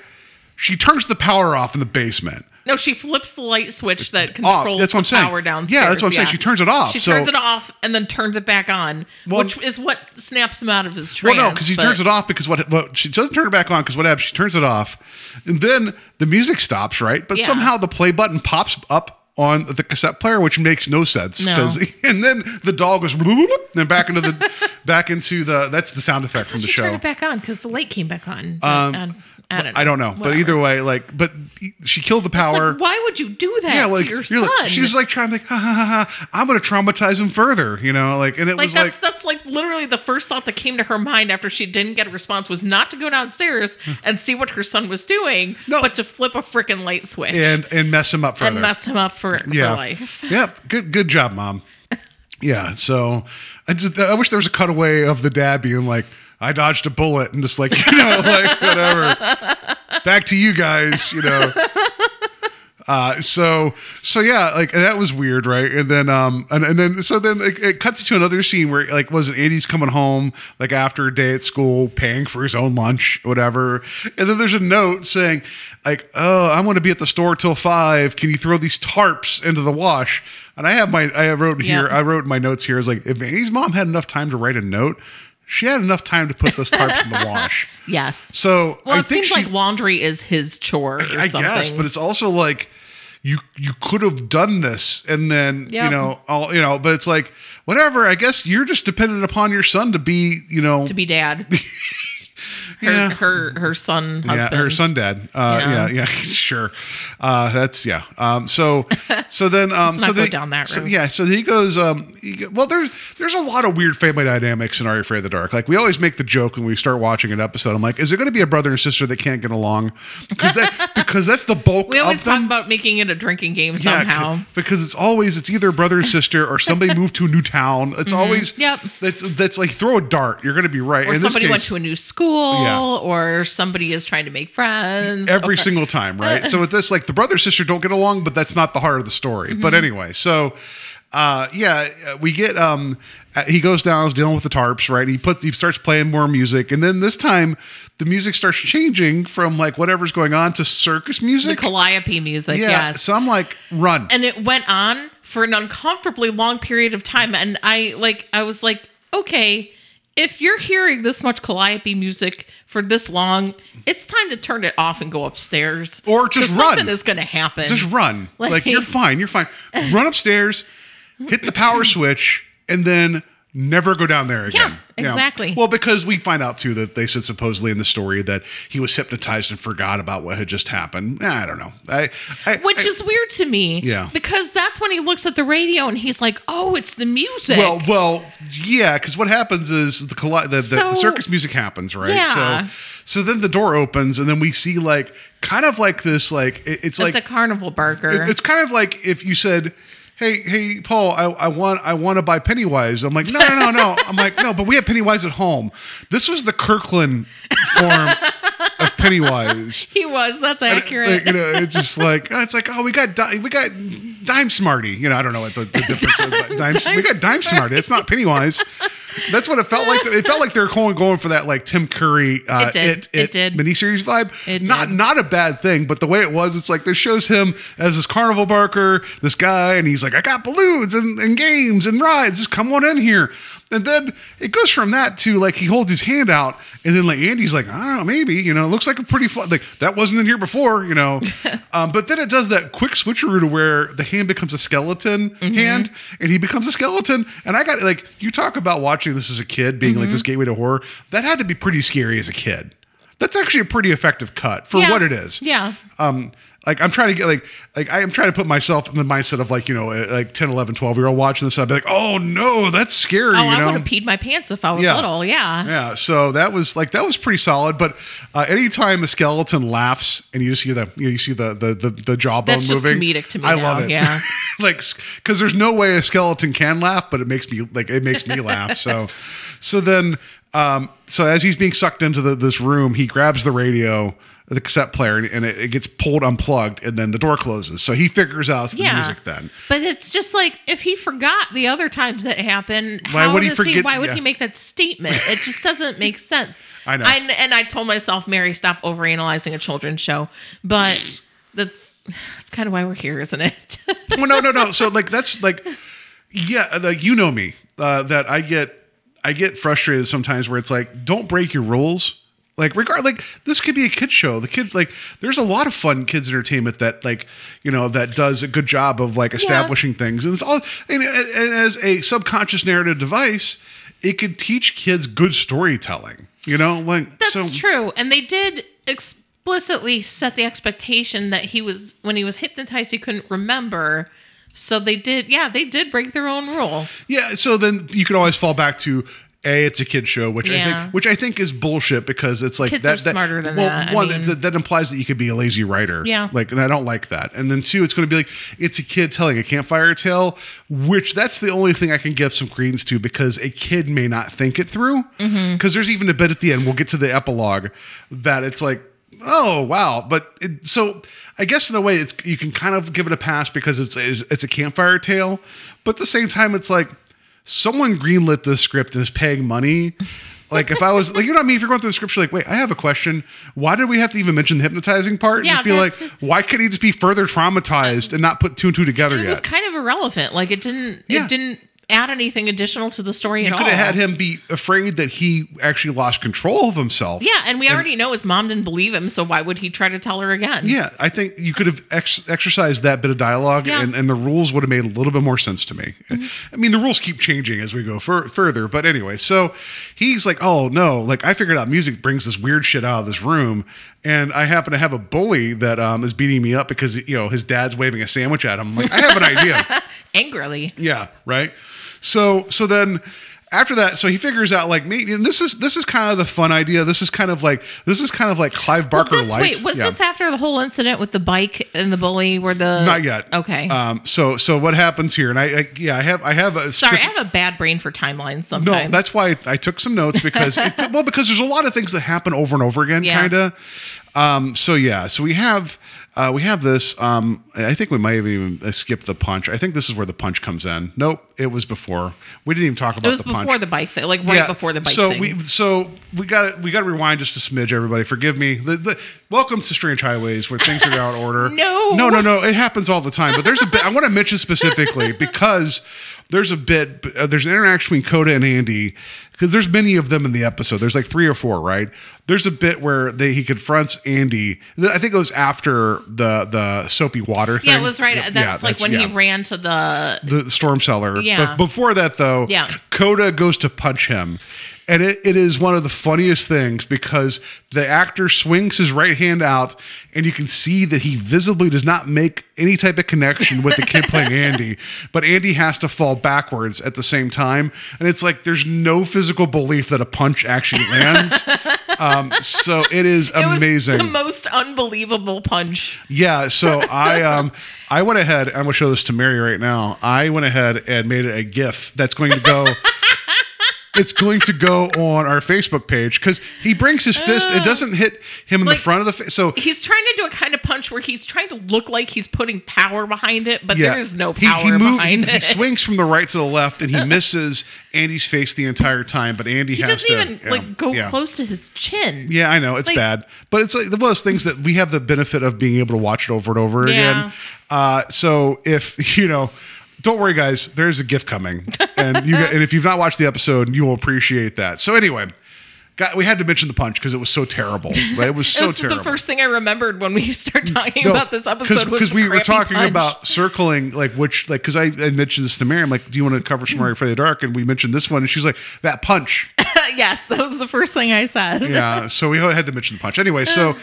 She turns the power off in the basement No, she flips the light switch that controls That's what I'm the saying. power downstairs. Yeah, that's what I'm saying. She turns it off, She so- turns it off and then turns it back on, Well- which is what snaps him out of his trance. Well, no, because he but- turns it off because what, what she doesn't turn it back on because what happens? She turns it off, and then the music stops, right? But Yeah. somehow the play button pops up on the cassette player, which makes no sense. No. and then the dog goes bloop, bloop, bloop, and then back into the back into the that's the sound effect from the She show. turned it back on because the light came back on. Um, I, I don't know. I don't know, but either way, like, but she killed the power. like, why would you do that yeah, to like, your you're son? like she's like trying to like, ha ha ha ha. I'm gonna traumatize him further, you know, like, and it Like was like, that's that's like literally the first thought that came to her mind after she didn't get a response was not to go downstairs and see what her son was doing, No. but to flip a freaking light switch and and mess him up further. and mess him up for, for yeah. life. Yep. Good good job, mom. Yeah. So I just I wish there was a cutaway of the dad being like, I dodged a bullet and just like, you know, like whatever. Back to you guys, you know. Uh, so so yeah, like that was weird, right? And then um and, and then so then it, it cuts to another scene where like was it Andy's coming home like after a day at school, paying for his own lunch, whatever. And then there's a note saying like, oh, I'm going to be at the store till five. Can you throw these tarps into the wash? And I have my I wrote here Yeah. I wrote in my notes here is like if Andy's mom had enough time to write a note, she had enough time to put those tarps in the wash. Yes. So Well, I it think seems she, like laundry is his chore or I something. guess, but it's also like you you could have done this and then you know all you know, but it's like whatever. I guess you're just dependent upon your son to be you know to be dad. Her, Yeah. her her son yeah husband. her son dad uh yeah Yeah. yeah, sure uh that's yeah um so so then um so go then, down that so, yeah so he goes um he well there's there's a lot of weird family dynamics in Are You Afraid of the Dark like we always make the joke when we start watching an episode I'm like is it going to be a brother and sister that can't get along because that because that's the bulk of it. We always talk about making it a drinking game somehow. c- because it's always it's either brother and sister or somebody moved to a new town. It's always Mm-hmm. Yep. That's that's like throw a dart. You're going to be right. or In somebody went to a new school, Yeah. Or somebody is trying to make friends. every or- single time, right? so with this, like the brother sister don't get along, but that's not the heart of the story. But Mm-hmm. anyway, so. Uh, yeah, uh, we get um, uh, he goes down, is dealing with the tarps, right? He puts, he starts playing more music, and then this time the music starts changing from like whatever's going on to circus the music. calliope music. yeah, yes. so I'm like, run. and it went on for an uncomfortably long period of time and i like i was like okay if you're hearing this much Calliope music for this long, it's time to turn it off and go upstairs. Or just run. Something is going to happen. Just run. Like, Like- you're fine. You're fine. Run upstairs, hit the power switch, and then never go down there again. Yeah, exactly. Well, because we find out too that they said supposedly in the story that he was hypnotized and forgot about what had just happened. Eh, I don't know. I, I Which I- is weird to me. Yeah. Because that's when he looks at the radio and he's like, oh, it's the music. Well, well, yeah, because what happens is the, colli- the, the, the circus music happens, right? Yeah. So, so then the door opens, and then we see like kind of like this, like it- it's it's like a carnival barker. it- it's kind of like if you said. Hey, hey, Paul! I, I want I want to buy Pennywise. I'm like, no, no, no, no. I'm like, no, but we have Pennywise at home. This was the Kirkland form of Pennywise. he was. That's And, accurate. like, you know, it's just like oh, it's like oh, we got Di- we got Dime Smarty. You know, I don't know what the, the difference is. But Dime, we got Dime Smarty. It's not Pennywise. That's what it felt like. It felt like they were going going for that like Tim Curry uh, It did. it, It did. miniseries vibe. It not did. not a bad thing, but the way it was, it's like this shows him as this carnival barker, this guy, and he's like, I got balloons and, and games and rides. Just come on in here. And then it goes from that to like he holds his hand out, and then like Andy's like, I don't know, maybe you know, it looks like a pretty fun. Like that wasn't in here before, you know. um, but then it does that quick switcheroo to where the hand becomes a skeleton Mm-hmm. hand, and he becomes a skeleton. And I got like you talk about watching this as a kid, being Mm-hmm. like this gateway to horror. That had to be pretty scary as a kid. That's actually a pretty effective cut for Yeah. what it is Yeah. um like i'm trying to get like like i am trying to put myself in the mindset of like you know uh, like 10 11 12 year old watching this i'd be like oh no that's scary Oh, you I know would have peed my pants if I was Yeah. little. Yeah. yeah so that was like that was pretty solid but uh, anytime a skeleton laughs and you just see the you, know, you see the the the, the jawbone That's just moving comedic to me i now, love it yeah. like because there's no way a skeleton can laugh but it makes me like it makes me laugh so so then um so as he's being sucked into the, this room he grabs the radio the cassette player and it, it gets pulled unplugged and then the door closes so he figures out the Yeah. music then But it's just like if he forgot the other times that happened, Why would he forget- why would yeah. he make that statement? It just doesn't make sense. I know. and I told myself, Mary, stop overanalyzing a children's show. But that's that's kind of why we're here, isn't it? well, no, no, no. So like that's like, yeah, like you know me uh, that I get I get frustrated sometimes where it's like, don't break your rules. Like regard like this could be a kid show. The kid like there's a lot of fun kids entertainment that like you know that does a good job of like establishing things and it's all and, and as a subconscious narrative device, it could teach kids good storytelling. You know, like That's so, true. And they did explicitly set the expectation that he was when he was hypnotized he couldn't remember. So they did yeah, they did break their own rule. Yeah, so then you could always fall back to a it's a kid show, which I think which I think is bullshit because it's like Kids that, are smarter than well, that. One, mean- that, that implies that you could be a lazy writer. Yeah. like and I don't like that. And then two, it's going to be like it's a kid telling a campfire tale, which that's the only thing I can give some credence to because a kid may not think it through. Because Mm-hmm. there's even a bit at the end. We'll get to the epilogue that it's like. Oh wow! But it, so I guess in a way, it's you can kind of give it a pass because it's it's, it's a campfire tale, but at the same time, it's like someone greenlit this script and is paying money. Like if I was like, you know what I mean? If you're going through the script, you're like, wait, I have a question. Why did we have to even mention the hypnotizing part? And Yeah, just be like, why could he just be further traumatized and not put two and two together It yet? was kind of irrelevant. Like it didn't Yeah. it didn't add anything additional to the story you at all. could have had him be afraid that he actually lost control of himself. Yeah, and we already know his mom didn't believe him, so why would he try to tell her again? Yeah, I think you could have ex- exercised that bit of dialogue, Yeah. and, and the rules would have made a little bit more sense to me. I mean, the rules keep changing as we go fur- further, but anyway, so he's like, "Oh no!" Like I figured out music brings this weird shit out of this room, and I happen to have a bully that um, is beating me up because you know his dad's waving a sandwich at him. I'm like, I have an idea. Angrily. Yeah, right. So so then after that, so he figures out like maybe and this is this is kind of the fun idea. This is kind of like this is kind of like Clive Barker Well, this, light. wait, was Yeah. this after the whole incident with the bike and the bully where the Not yet. Okay. Um. So so what happens here? And I, I yeah I have I have a Sorry, I have a bad brain for timelines Sometimes no, that's why I took some notes because it, well because there's a lot of things that happen over and over again, Yeah. kind of. Um. So yeah. So we have uh we have this. Um. I think we might have even uh, skipped the punch. I think this is where the punch comes in. Nope. It was before. We didn't even talk about it was the before punch. the bike thing, like right before the bike so thing. we so we got to we got to rewind just a smidge, everybody. Forgive me. The, the, welcome to Strange Highways, where things are out of order. No. no, no, no. It happens all the time. But there's a bit I want to mention specifically because there's a bit, uh, there's an interaction between Coda and Andy because there's many of them in the episode. There's like three or four, right? There's a bit where they he confronts Andy. I think it was after the the soapy water thing. Yeah, it was right. Yeah, that's like when yeah. he ran to the. the storm cellar. Yeah. But before that, though, Yeah. Coda goes to punch him. And it, it is one of the funniest things because the actor swings his right hand out and you can see that he visibly does not make any type of connection with the kid playing Andy. But Andy has to fall backwards at the same time. And it's like there's no physical belief that a punch actually lands. um, so it is It was amazing. the most unbelievable punch. Yeah, so I um I went ahead. I'm gonna show this to Mary right now. I went ahead and made it a GIF that's going to go. It's going to go on our Facebook page because he brings his fist. It doesn't hit him in Like- the front of the face. So He's trying to do a kind of punch where he's trying to look like he's putting power behind it, but there is no He- power he, behind he, it. He swings from the right to the left and he misses Andy's face the entire time. But Andy he has doesn't to even yeah, like go yeah. close to his chin. Yeah, I know it's Like- bad, but it's like one of those things that we have the benefit of being able to watch it over and over Yeah. again. Uh, so if you know, don't worry, guys. There's a gift coming, and you and if you've not watched the episode, you will appreciate that. So anyway, got, we had to mention the punch because it was so terrible. Right? It was It so was terrible. the first thing I remembered when we started talking No, about this episode because we were talking punch. about circling like which like because I, I mentioned this to Mary. I'm like, do you want to cover Samaria for the Dark? And we mentioned this one, and she's like, that punch. yes, that was the first thing I said. Yeah, so we had to mention the punch. Anyway, so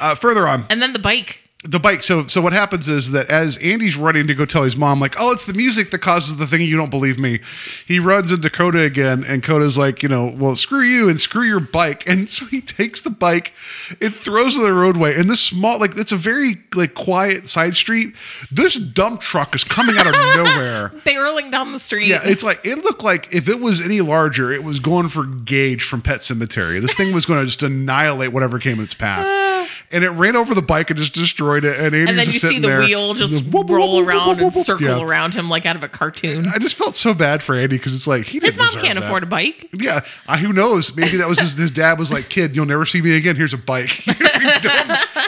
uh, further on. And then the bike. The bike so so what happens is that as andy's running to go tell his mom like oh it's the music that causes the thing you don't believe me he runs into coda again and coda's like you know well screw you and screw your bike. And so he takes the bike it throws to the roadway and this small like it's a very like quiet side street. This dump truck is coming out of nowhere. Barreling down the street. yeah, it's like it looked like if it was any larger, it was going for Gage from Pet Sematary. This thing was going to just annihilate whatever came in its path, ah. And it ran over the bike and just destroyed it. And, Andy's and then you see the there. wheel just Whoop, roll whoop, whoop, around and circle Yeah. around him like out of a cartoon. I just felt so bad for Andy because it's like he His mom can't that. afford a bike. Yeah, uh, who knows? Maybe that was his, his dad was like, "Kid, you'll never see me again. Here's a bike."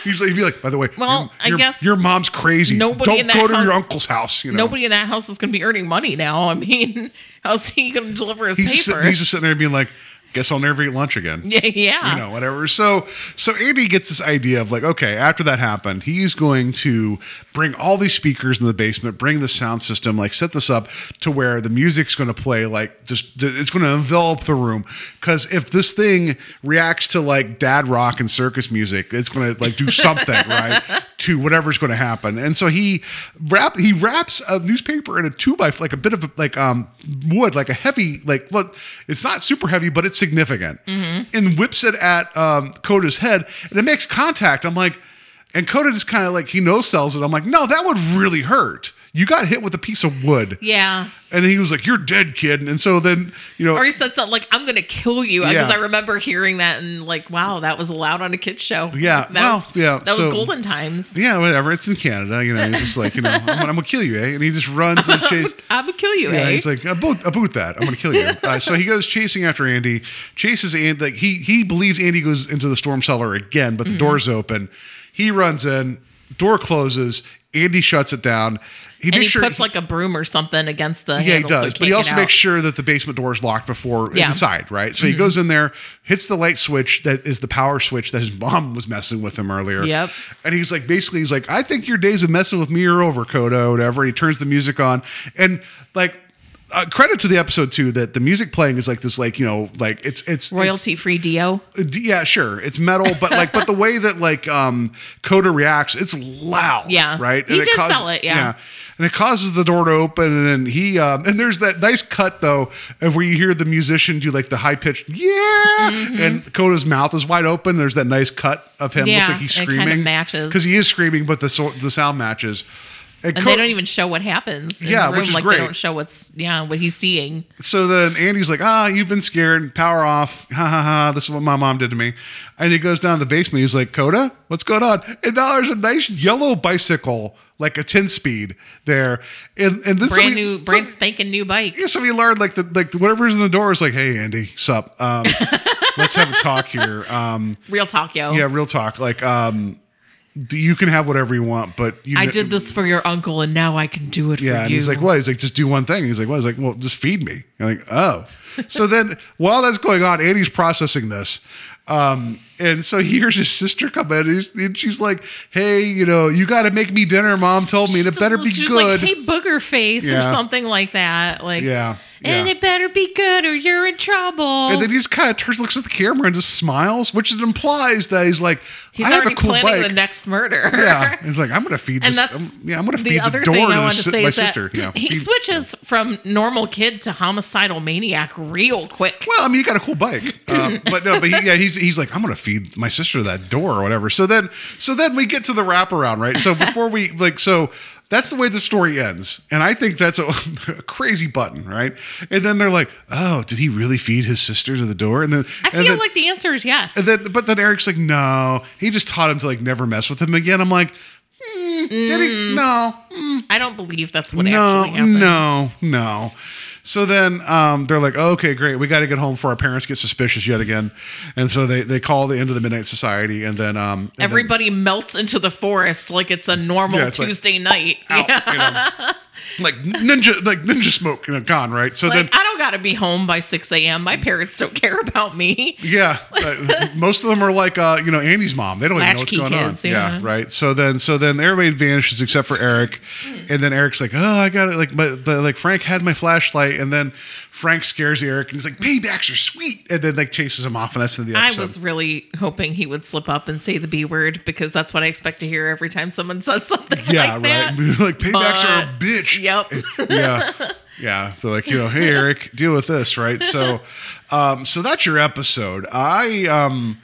He's like, he'd be like, "By the way, Well, your, I guess your mom's crazy. nobody Don't that go to your uncle's house." You know, Nobody in that house is going to be earning money now. I mean, how's he going to deliver his He's papers? he's just sitting there being like, "Guess I'll never eat lunch again." yeah, yeah. you know, whatever. So, so Andy gets this idea of like, okay, after that happened, he's going to bring all these speakers in the basement, bring the sound system, like set this up to where the music's going to play, like just it's going to envelop the room. Because if this thing reacts to like dad rock and circus music, it's going to like do something, right? To whatever's going to happen. And so he wrap he wraps a newspaper in a two by like a bit of like um wood, like a heavy like well, it's not super heavy, but it's significant, and whips it at um Coda's head, and it makes contact. I'm like, and Coda just kind of like he no sells it. I'm like, no, that would really hurt. You got hit with a piece of wood, Yeah. and he was like, "You're dead, kid." And so then you know, Or he said something like, I'm going to kill you. Because Yeah. I remember hearing that and like, wow, that was allowed on a kid's show. Yeah, That well, was, yeah, That was golden times. yeah, whatever. It's in Canada, you know. He's just like, you know, I'm, gonna- I'm gonna kill you, eh? And he just runs and chases. I'm going to kill you, Yeah, eh? he's like, I boot that. I'm going to kill you. Uh, so he goes chasing after Andy, chases Andy. Like he he believes Andy goes into the storm cellar again, but the Mm-hmm. door's open. He runs in, door closes. Andy shuts it down. He and he makes sure He puts like a broom or something against the yeah, he so does. it but he also makes sure that the basement door is locked before Yeah. Mm-hmm. inside, right? So he goes in there, hits the light switch that is the power switch that his mom was messing with him earlier. Yep. And he's like, basically, he's like, I think your days of messing with me are over, Coda, or whatever. And he turns the music on, and like. Uh, credit to the episode too that the music playing is like this like you know like it's it's royalty free Dio. yeah sure it's metal but like but the way that like um Coda reacts it's loud Yeah. right He did sell it, yeah. and it causes the door to open and then he um and there's that nice cut though of where you hear the musician do like the high pitched yeah and Coda's mouth is wide open there's that nice cut of him looks Mm-hmm. Yeah, like he's it screaming kinda matches. because he is screaming but the so- the sound matches And Co- they don't even show what happens. In Yeah, the room. which is like great. they don't show what's yeah what he's seeing. So then Andy's like, ah, you've been scared. Power off. Ha ha ha. This is what my mom did to me. And he goes down to the basement. He's like, Coda, what's going on? And now there's a nice yellow bicycle, like a 10 speed there. And, and this Brand somebody- new, brand some- spanking new bike. yeah, somebody learned like the like whatever's in the door is like, hey Andy, sup? Um, let's have a talk here. Um, Real talk, yo. yeah, real talk. Like, um, you can have whatever you want, but you I did this for your uncle, and now I can do it Yeah, for and he's like, "What?" He's like, "Just do one thing." He's like, "What?" He's like, "Well, just feed me." I'm like, "Oh." so then, while that's going on, Andy's processing this, um, and so he hears his sister come in, and, and she's like, "Hey, you know, you got to make me dinner. Mom told me, and it better be She's good." Like, hey, booger face or something like that. Like, Yeah, and yeah. it better be good, or you're in trouble. and then he just kind of turns, looks at the camera, and just smiles, which it implies that he's like, He's "I have already a cool planning bike." the next murder. yeah, he's like, "I'm gonna feed And this. that's I'm- yeah, I'm gonna the feed other the door thing to I wanted to say my is that sister." Yeah, he feed- switches from normal kid to homicidal maniac real quick. Well, I mean, you got a cool bike, uh, but no, but he, yeah, he's he's like, I'm gonna feed my sister that door or whatever. So then, so then we get to the wraparound, right? So before we like, so that's the way the story ends, and I think that's a, a crazy button, right? And then they're like, oh, did he really feed his sister to the door? And then I feel then, like the answer is yes. and then, but then Eric's like, no, he just taught him to like never mess with him again. I'm like, hmm, did he? No, I don't believe that's what no, actually happened. no, no. So then um, they're like, okay, great. We got to get home before our parents get suspicious yet again. And so they, they call the end of the Midnight Society. And then um, and then Everybody melts into the forest like it's a normal Yeah, it's like, Tuesday night. out, you know, like ninja, like ninja smoke, you know, gone, right? So Like, then, I don't got to be home by 6 a.m. My parents don't care about me. yeah, uh, most of them are like, uh, you know, Andy's mom. They don't even know what's going kids, on. yeah. right. So then, so then everybody vanishes except for Eric. And then Eric's like, oh, I got it. Like, but like Frank had my flashlight. And then Frank scares Eric and he's like, paybacks are sweet. And then like chases him off. And that's the end of the I was really hoping he would slip up and say the B word because that's what I expect to hear every time someone says something yeah, like that. right. like paybacks are a bitch. Yep. yeah. Yeah. They're like, you know, hey Eric, deal with this, right? So um, so that's your episode. I um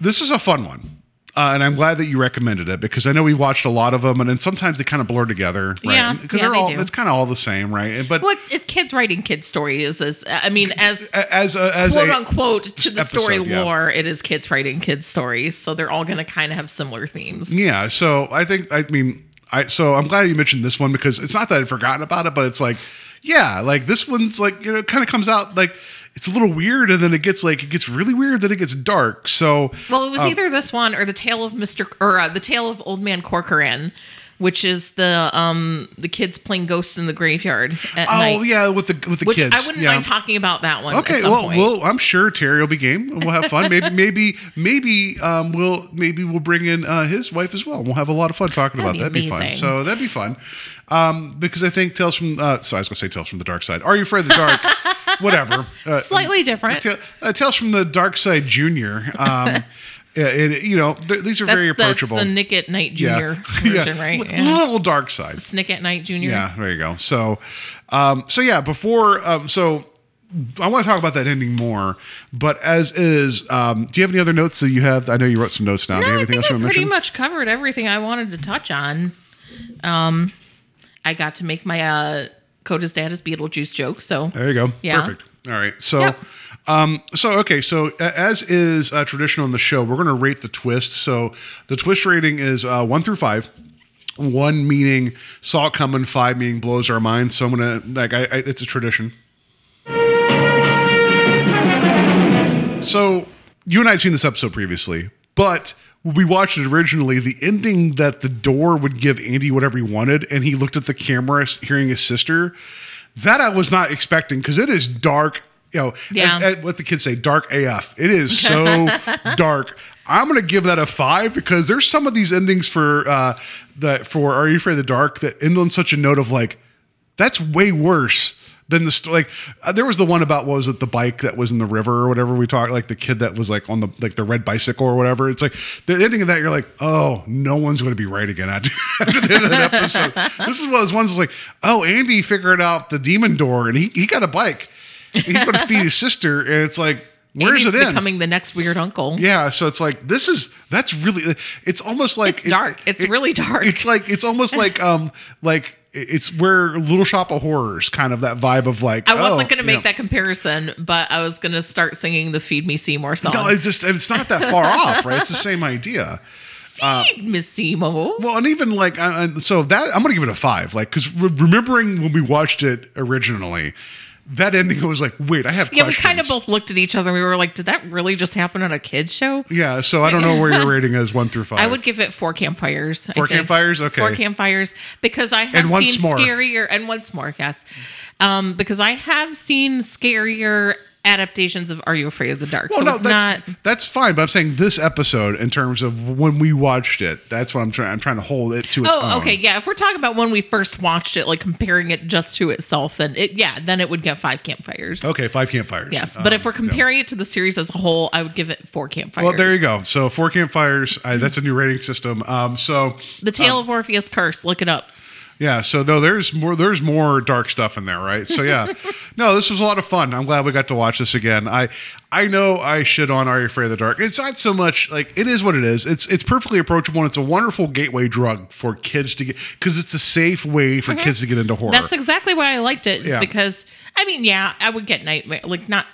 this is a fun one. Uh, and I'm glad that you recommended it because I know we watched a lot of them, and then sometimes they kind of blur together, right? Yeah, because yeah, they're they all do. it's kind of all the same, right? But Well, it's, kids writing kids stories. As I mean, as as a, as quote a unquote to the story episode, yeah. lore, it is kids writing kids stories, so they're all going to kind of have similar themes. Yeah, so I think I mean I so I'm glad you mentioned this one because it's not that I'd forgotten about it, but it's like yeah, like this one's like you know kind of comes out like it's a little weird and then it gets like it gets really weird then it gets dark. So Well, it was um, either this one or the tale of Mister or uh, the tale of Old Man Corcoran, which is the um the kids playing ghosts in the graveyard at oh night. yeah, with the with the Which kids. I wouldn't yeah. mind talking about that one. Okay, at some well, point. well, I'm sure Terry will be game. We'll have fun. Maybe, maybe, maybe um, we'll maybe we'll bring in uh, his wife as well. We'll have a lot of fun talking That'd about. be that. That'd be fun. So that'd be fun. Um, because I think Tales from uh, so I was gonna say Tales from the Dark Side. Are you afraid of the dark? Whatever. Uh, slightly different. Uh, Tales from the Dark Side Junior. Um, yeah, it, you know, th- these are that's, very that's approachable. the Nick at Night yeah. Junior version, yeah. right? Yeah. Little dark side. Snick at Night Junior. Yeah, there you go. So, um, so yeah, before, um, so I want to talk about that ending more, but as is, um, do you have any other notes that you have? I know you wrote some notes down. do you No, have I think else I you want to pretty mention? much covered everything I wanted to touch on. Um, I got to make my uh, Coda's dad is Beetlejuice joke, so There you go. Yeah. Perfect. All right. So, Yep. Um, so okay. So as is uh, traditional on the show, we're going to rate the twist. So the twist rating is uh, one through five. One meaning saw it coming, five meaning blows our mind. So I'm gonna like I, I it's a tradition. So you and I had seen this episode previously, but we watched it originally, the ending that the door would give Andy whatever he wanted, and he looked at the camera, hearing his sister. That I was not expecting because it is dark. You know, Yeah. as, as what the kids say, dark AF. It is so dark. I'm gonna give that a five because there's some of these endings for uh that for Are You Afraid of the Dark that end on such a note of like that's way worse than the st- like uh, there was the one about what was it the bike that was in the river or whatever we talked like the kid that was like on the like the red bicycle or whatever it's like the ending of that you're like oh no one's going to be right again after, after the end of that episode this is one of those ones that's like oh Andy figured out the demon door and he, he got a bike he's going to feed his sister and it's like where's it in becoming the next weird uncle. yeah, so it's like this is that's really it's almost like It's dark. It's really dark. It's like it's almost like um like it's where Little Shop of Horrors kind of that vibe of like I wasn't oh, going to make know. that comparison, but I was going to start singing the "Feed Me Seymour" song. No, it's just it's not that far off, right? It's the same idea. Feed Miss Seymour. Well, and even like uh, uh, so that I'm gonna give it a five, like because re- remembering when we watched it originally, that ending was like, wait, I have Yeah, we kind of both looked at each other and we were like, did that really just happen on a kids show? Yeah, so I don't know where your rating is, one through five. I would give it four campfires. Four campfires? Okay. Four campfires because I have And once seen more. scarier and once more, yes. Um, because I have seen scarier adaptations of Are You Afraid of the Dark? Well, so no, it's that's not. that's fine. But I'm saying this episode, in terms of when we watched it, that's what I'm trying. I'm trying to hold it to its Oh, own. okay, yeah. If we're talking about when we first watched it, like comparing it just to itself, then it, yeah, then it would get five campfires. Okay, five campfires. Yes, but if Um, we're comparing it to the series as a whole, I would give it four campfires. Well, there you go. So four campfires. I, that's a new rating system. Um, so The Tale of Orpheo's Curse. Look it up. Yeah. So though there's more, there's more dark stuff in there, right? So yeah. no, this was a lot of fun. I'm glad we got to watch this again. I, I know I shit on Are You Afraid of the Dark. It's not so much like it is what it is. It's it's perfectly approachable. and It's a wonderful gateway drug for kids to get because it's a safe way for kids to get into horror. Mm-hmm. That's exactly why I liked it. Is Yeah. because I mean, yeah, I would get nightmare like not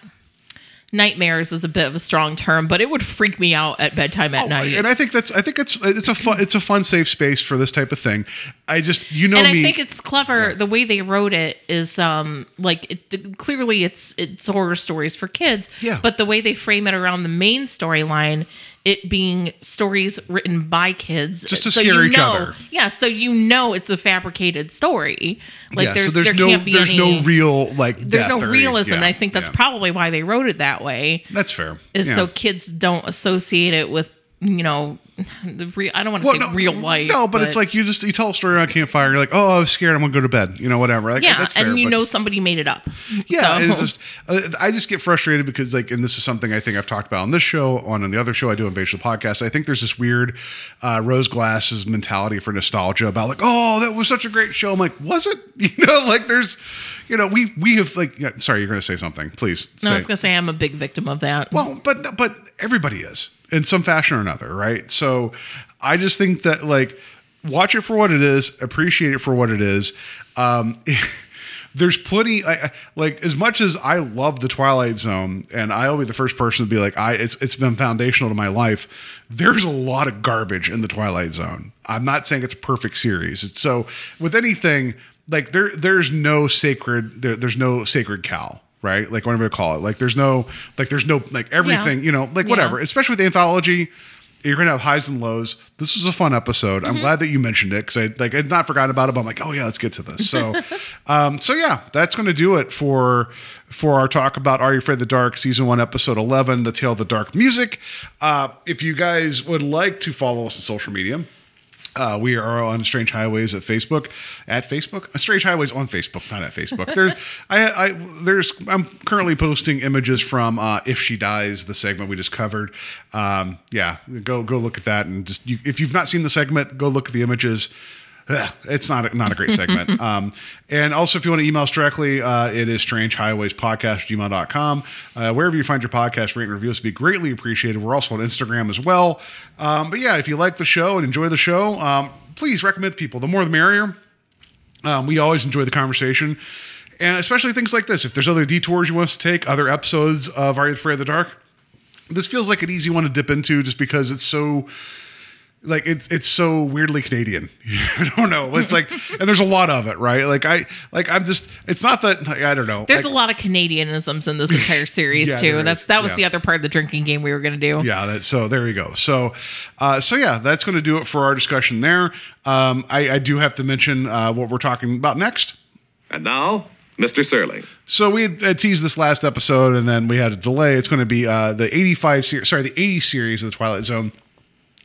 nightmares is a bit of a strong term, but it would freak me out at bedtime at Oh, night. and I think that's I think it's it's a fun it's a fun safe space for this type of thing. I just you know and I think it's clever. The way they wrote it is um like it, clearly it's it's horror stories for kids. Yeah. But the way they frame it around the main storyline, it being stories written by kids, Just to so scare you each know, other. Yeah, so you know it's a fabricated story. Like yeah, there's, so there's there no can't be there's any, no real like there's no realism. yeah, and I think that's yeah. probably why they wrote it that way. that's fair. Is Yeah. so kids don't associate it with you know the real. I don't want to Well, say no, real life. No, but, it's like you just you tell a story around campfire. You're like, oh, I was scared. I'm gonna go to bed. You know, whatever. Like, yeah, that's fair, and you but- know somebody made it up. Yeah, So- it's just uh, I just get frustrated because like, and this is something I think I've talked about on this show, on, on the other show I do on Base Podcast. I think there's this weird uh, rose glasses mentality for nostalgia about like, oh, that was such a great show. I'm like, was it? You know, like there's, you know, we we have like, yeah, sorry, you're gonna say something, please. No, I was gonna say I'm a big victim of that. Well, but but everybody is in some fashion or another, right? So I just think that like watch it for what it is, appreciate it for what it is. Um, there's plenty I, I- like as much as I love the Twilight Zone, and I'll be the first person to be like, I it's it's been foundational to my life. There's a lot of garbage in the Twilight Zone. I'm not saying it's a perfect series. So with anything, like there there's no sacred there, there's no sacred cow right? Like whatever you call it. Like there's no like there's no like everything, you know, like whatever. Yeah. Especially with the anthology, you're gonna have highs and lows. This was a fun episode. Mm-hmm. I'm glad that you mentioned it because I like I'd not forgotten about it, but I'm like, oh yeah, let's get to this. So um, so yeah, that's gonna do it for for our talk about Are You Afraid of the Dark, season one, episode eleven, The Tale of the Dark Music. Uh, if you guys would like to follow us on social media, uh, we are on Strange Highways at Facebook. At Facebook, Uh, Strange Highways on Facebook, not at Facebook. There's, I, I, there's. I'm currently posting images from uh, "If She Dies," the segment we just covered. Um, yeah, go go look at that, and just you, if you've not seen the segment, go look at the images. Ugh, it's not a, not a great segment. um, and also, if you want to email us directly, uh, it is strangehighwayspodcast gmail.com. Uh, wherever you find your podcast, rate and review us would be greatly appreciated. We're also on Instagram as well. Um, but yeah, if you like the show and enjoy the show, um, please recommend people. The more the merrier. Um, we always enjoy the conversation. And especially things like this. If there's other detours you want us to take, other episodes of Are You Afraid of the Dark, this feels like an easy one to dip into just because it's so like it's it's so weirdly Canadian. I don't know. It's like and there's a lot of it, right? Like I like I'm just it's not that like, I don't know. There's like, a lot of Canadianisms in this entire series Yeah, there too. is. That's that was Yeah. the other part of the drinking game we were gonna do. Yeah, that, so there you go. So, uh, so yeah, that's going to do it for our discussion there. Um, I, I do have to mention uh, what we're talking about next. And now, Mr. Surly. So we had uh, teased this last episode, and then we had a delay. It's going to be uh, the 85 series, sorry, the 80 series of the Twilight Zone,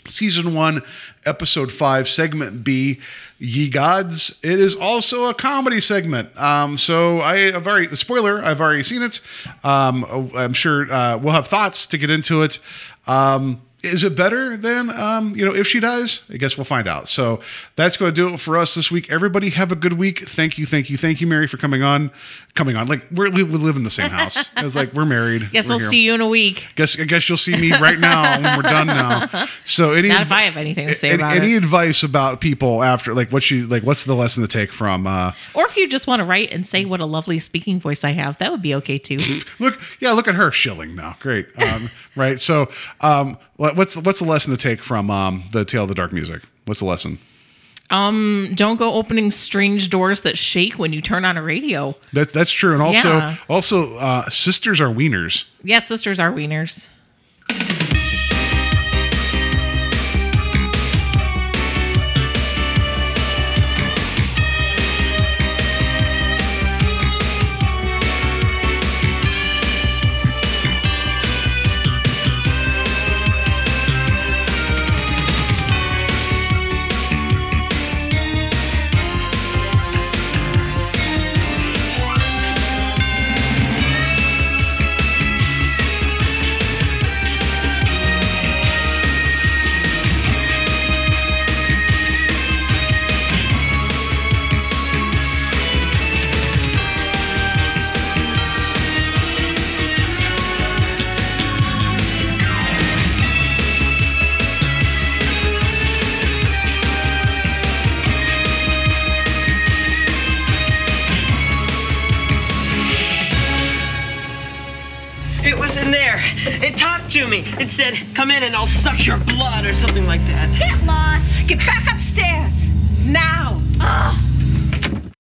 season one, episode five, segment B, Ye Gods. It is also a comedy segment. Um, so I have already, spoiler, I've already seen it. Um, I'm sure uh, we'll have thoughts to get into it. Um, is it better than um, you know if she dies? I guess we'll find out. So that's going to do it for us this week. Everybody have a good week. Thank you, thank you, thank you, Mary, for coming on. Coming on, like we're, we we live in the same house. It's like we're married. Guess We're I'll here. see you in a week. Guess I guess you'll see me right now when we're done now. So any Not if I have anything to say any, about any it. advice about people after like what you like what's the lesson to take from uh Or if you just want to write and say what a lovely speaking voice I have, that would be okay too. look yeah look at her shilling now great um right so um what's what's the lesson to take from um the tale of the dark music what's the lesson Don't go opening strange doors that shake when you turn on a radio. That that's true. And also Yeah. also uh, sisters are wieners. Yeah, sisters are wieners. And I'll suck your blood or something like that. Get lost. Get back upstairs. Now.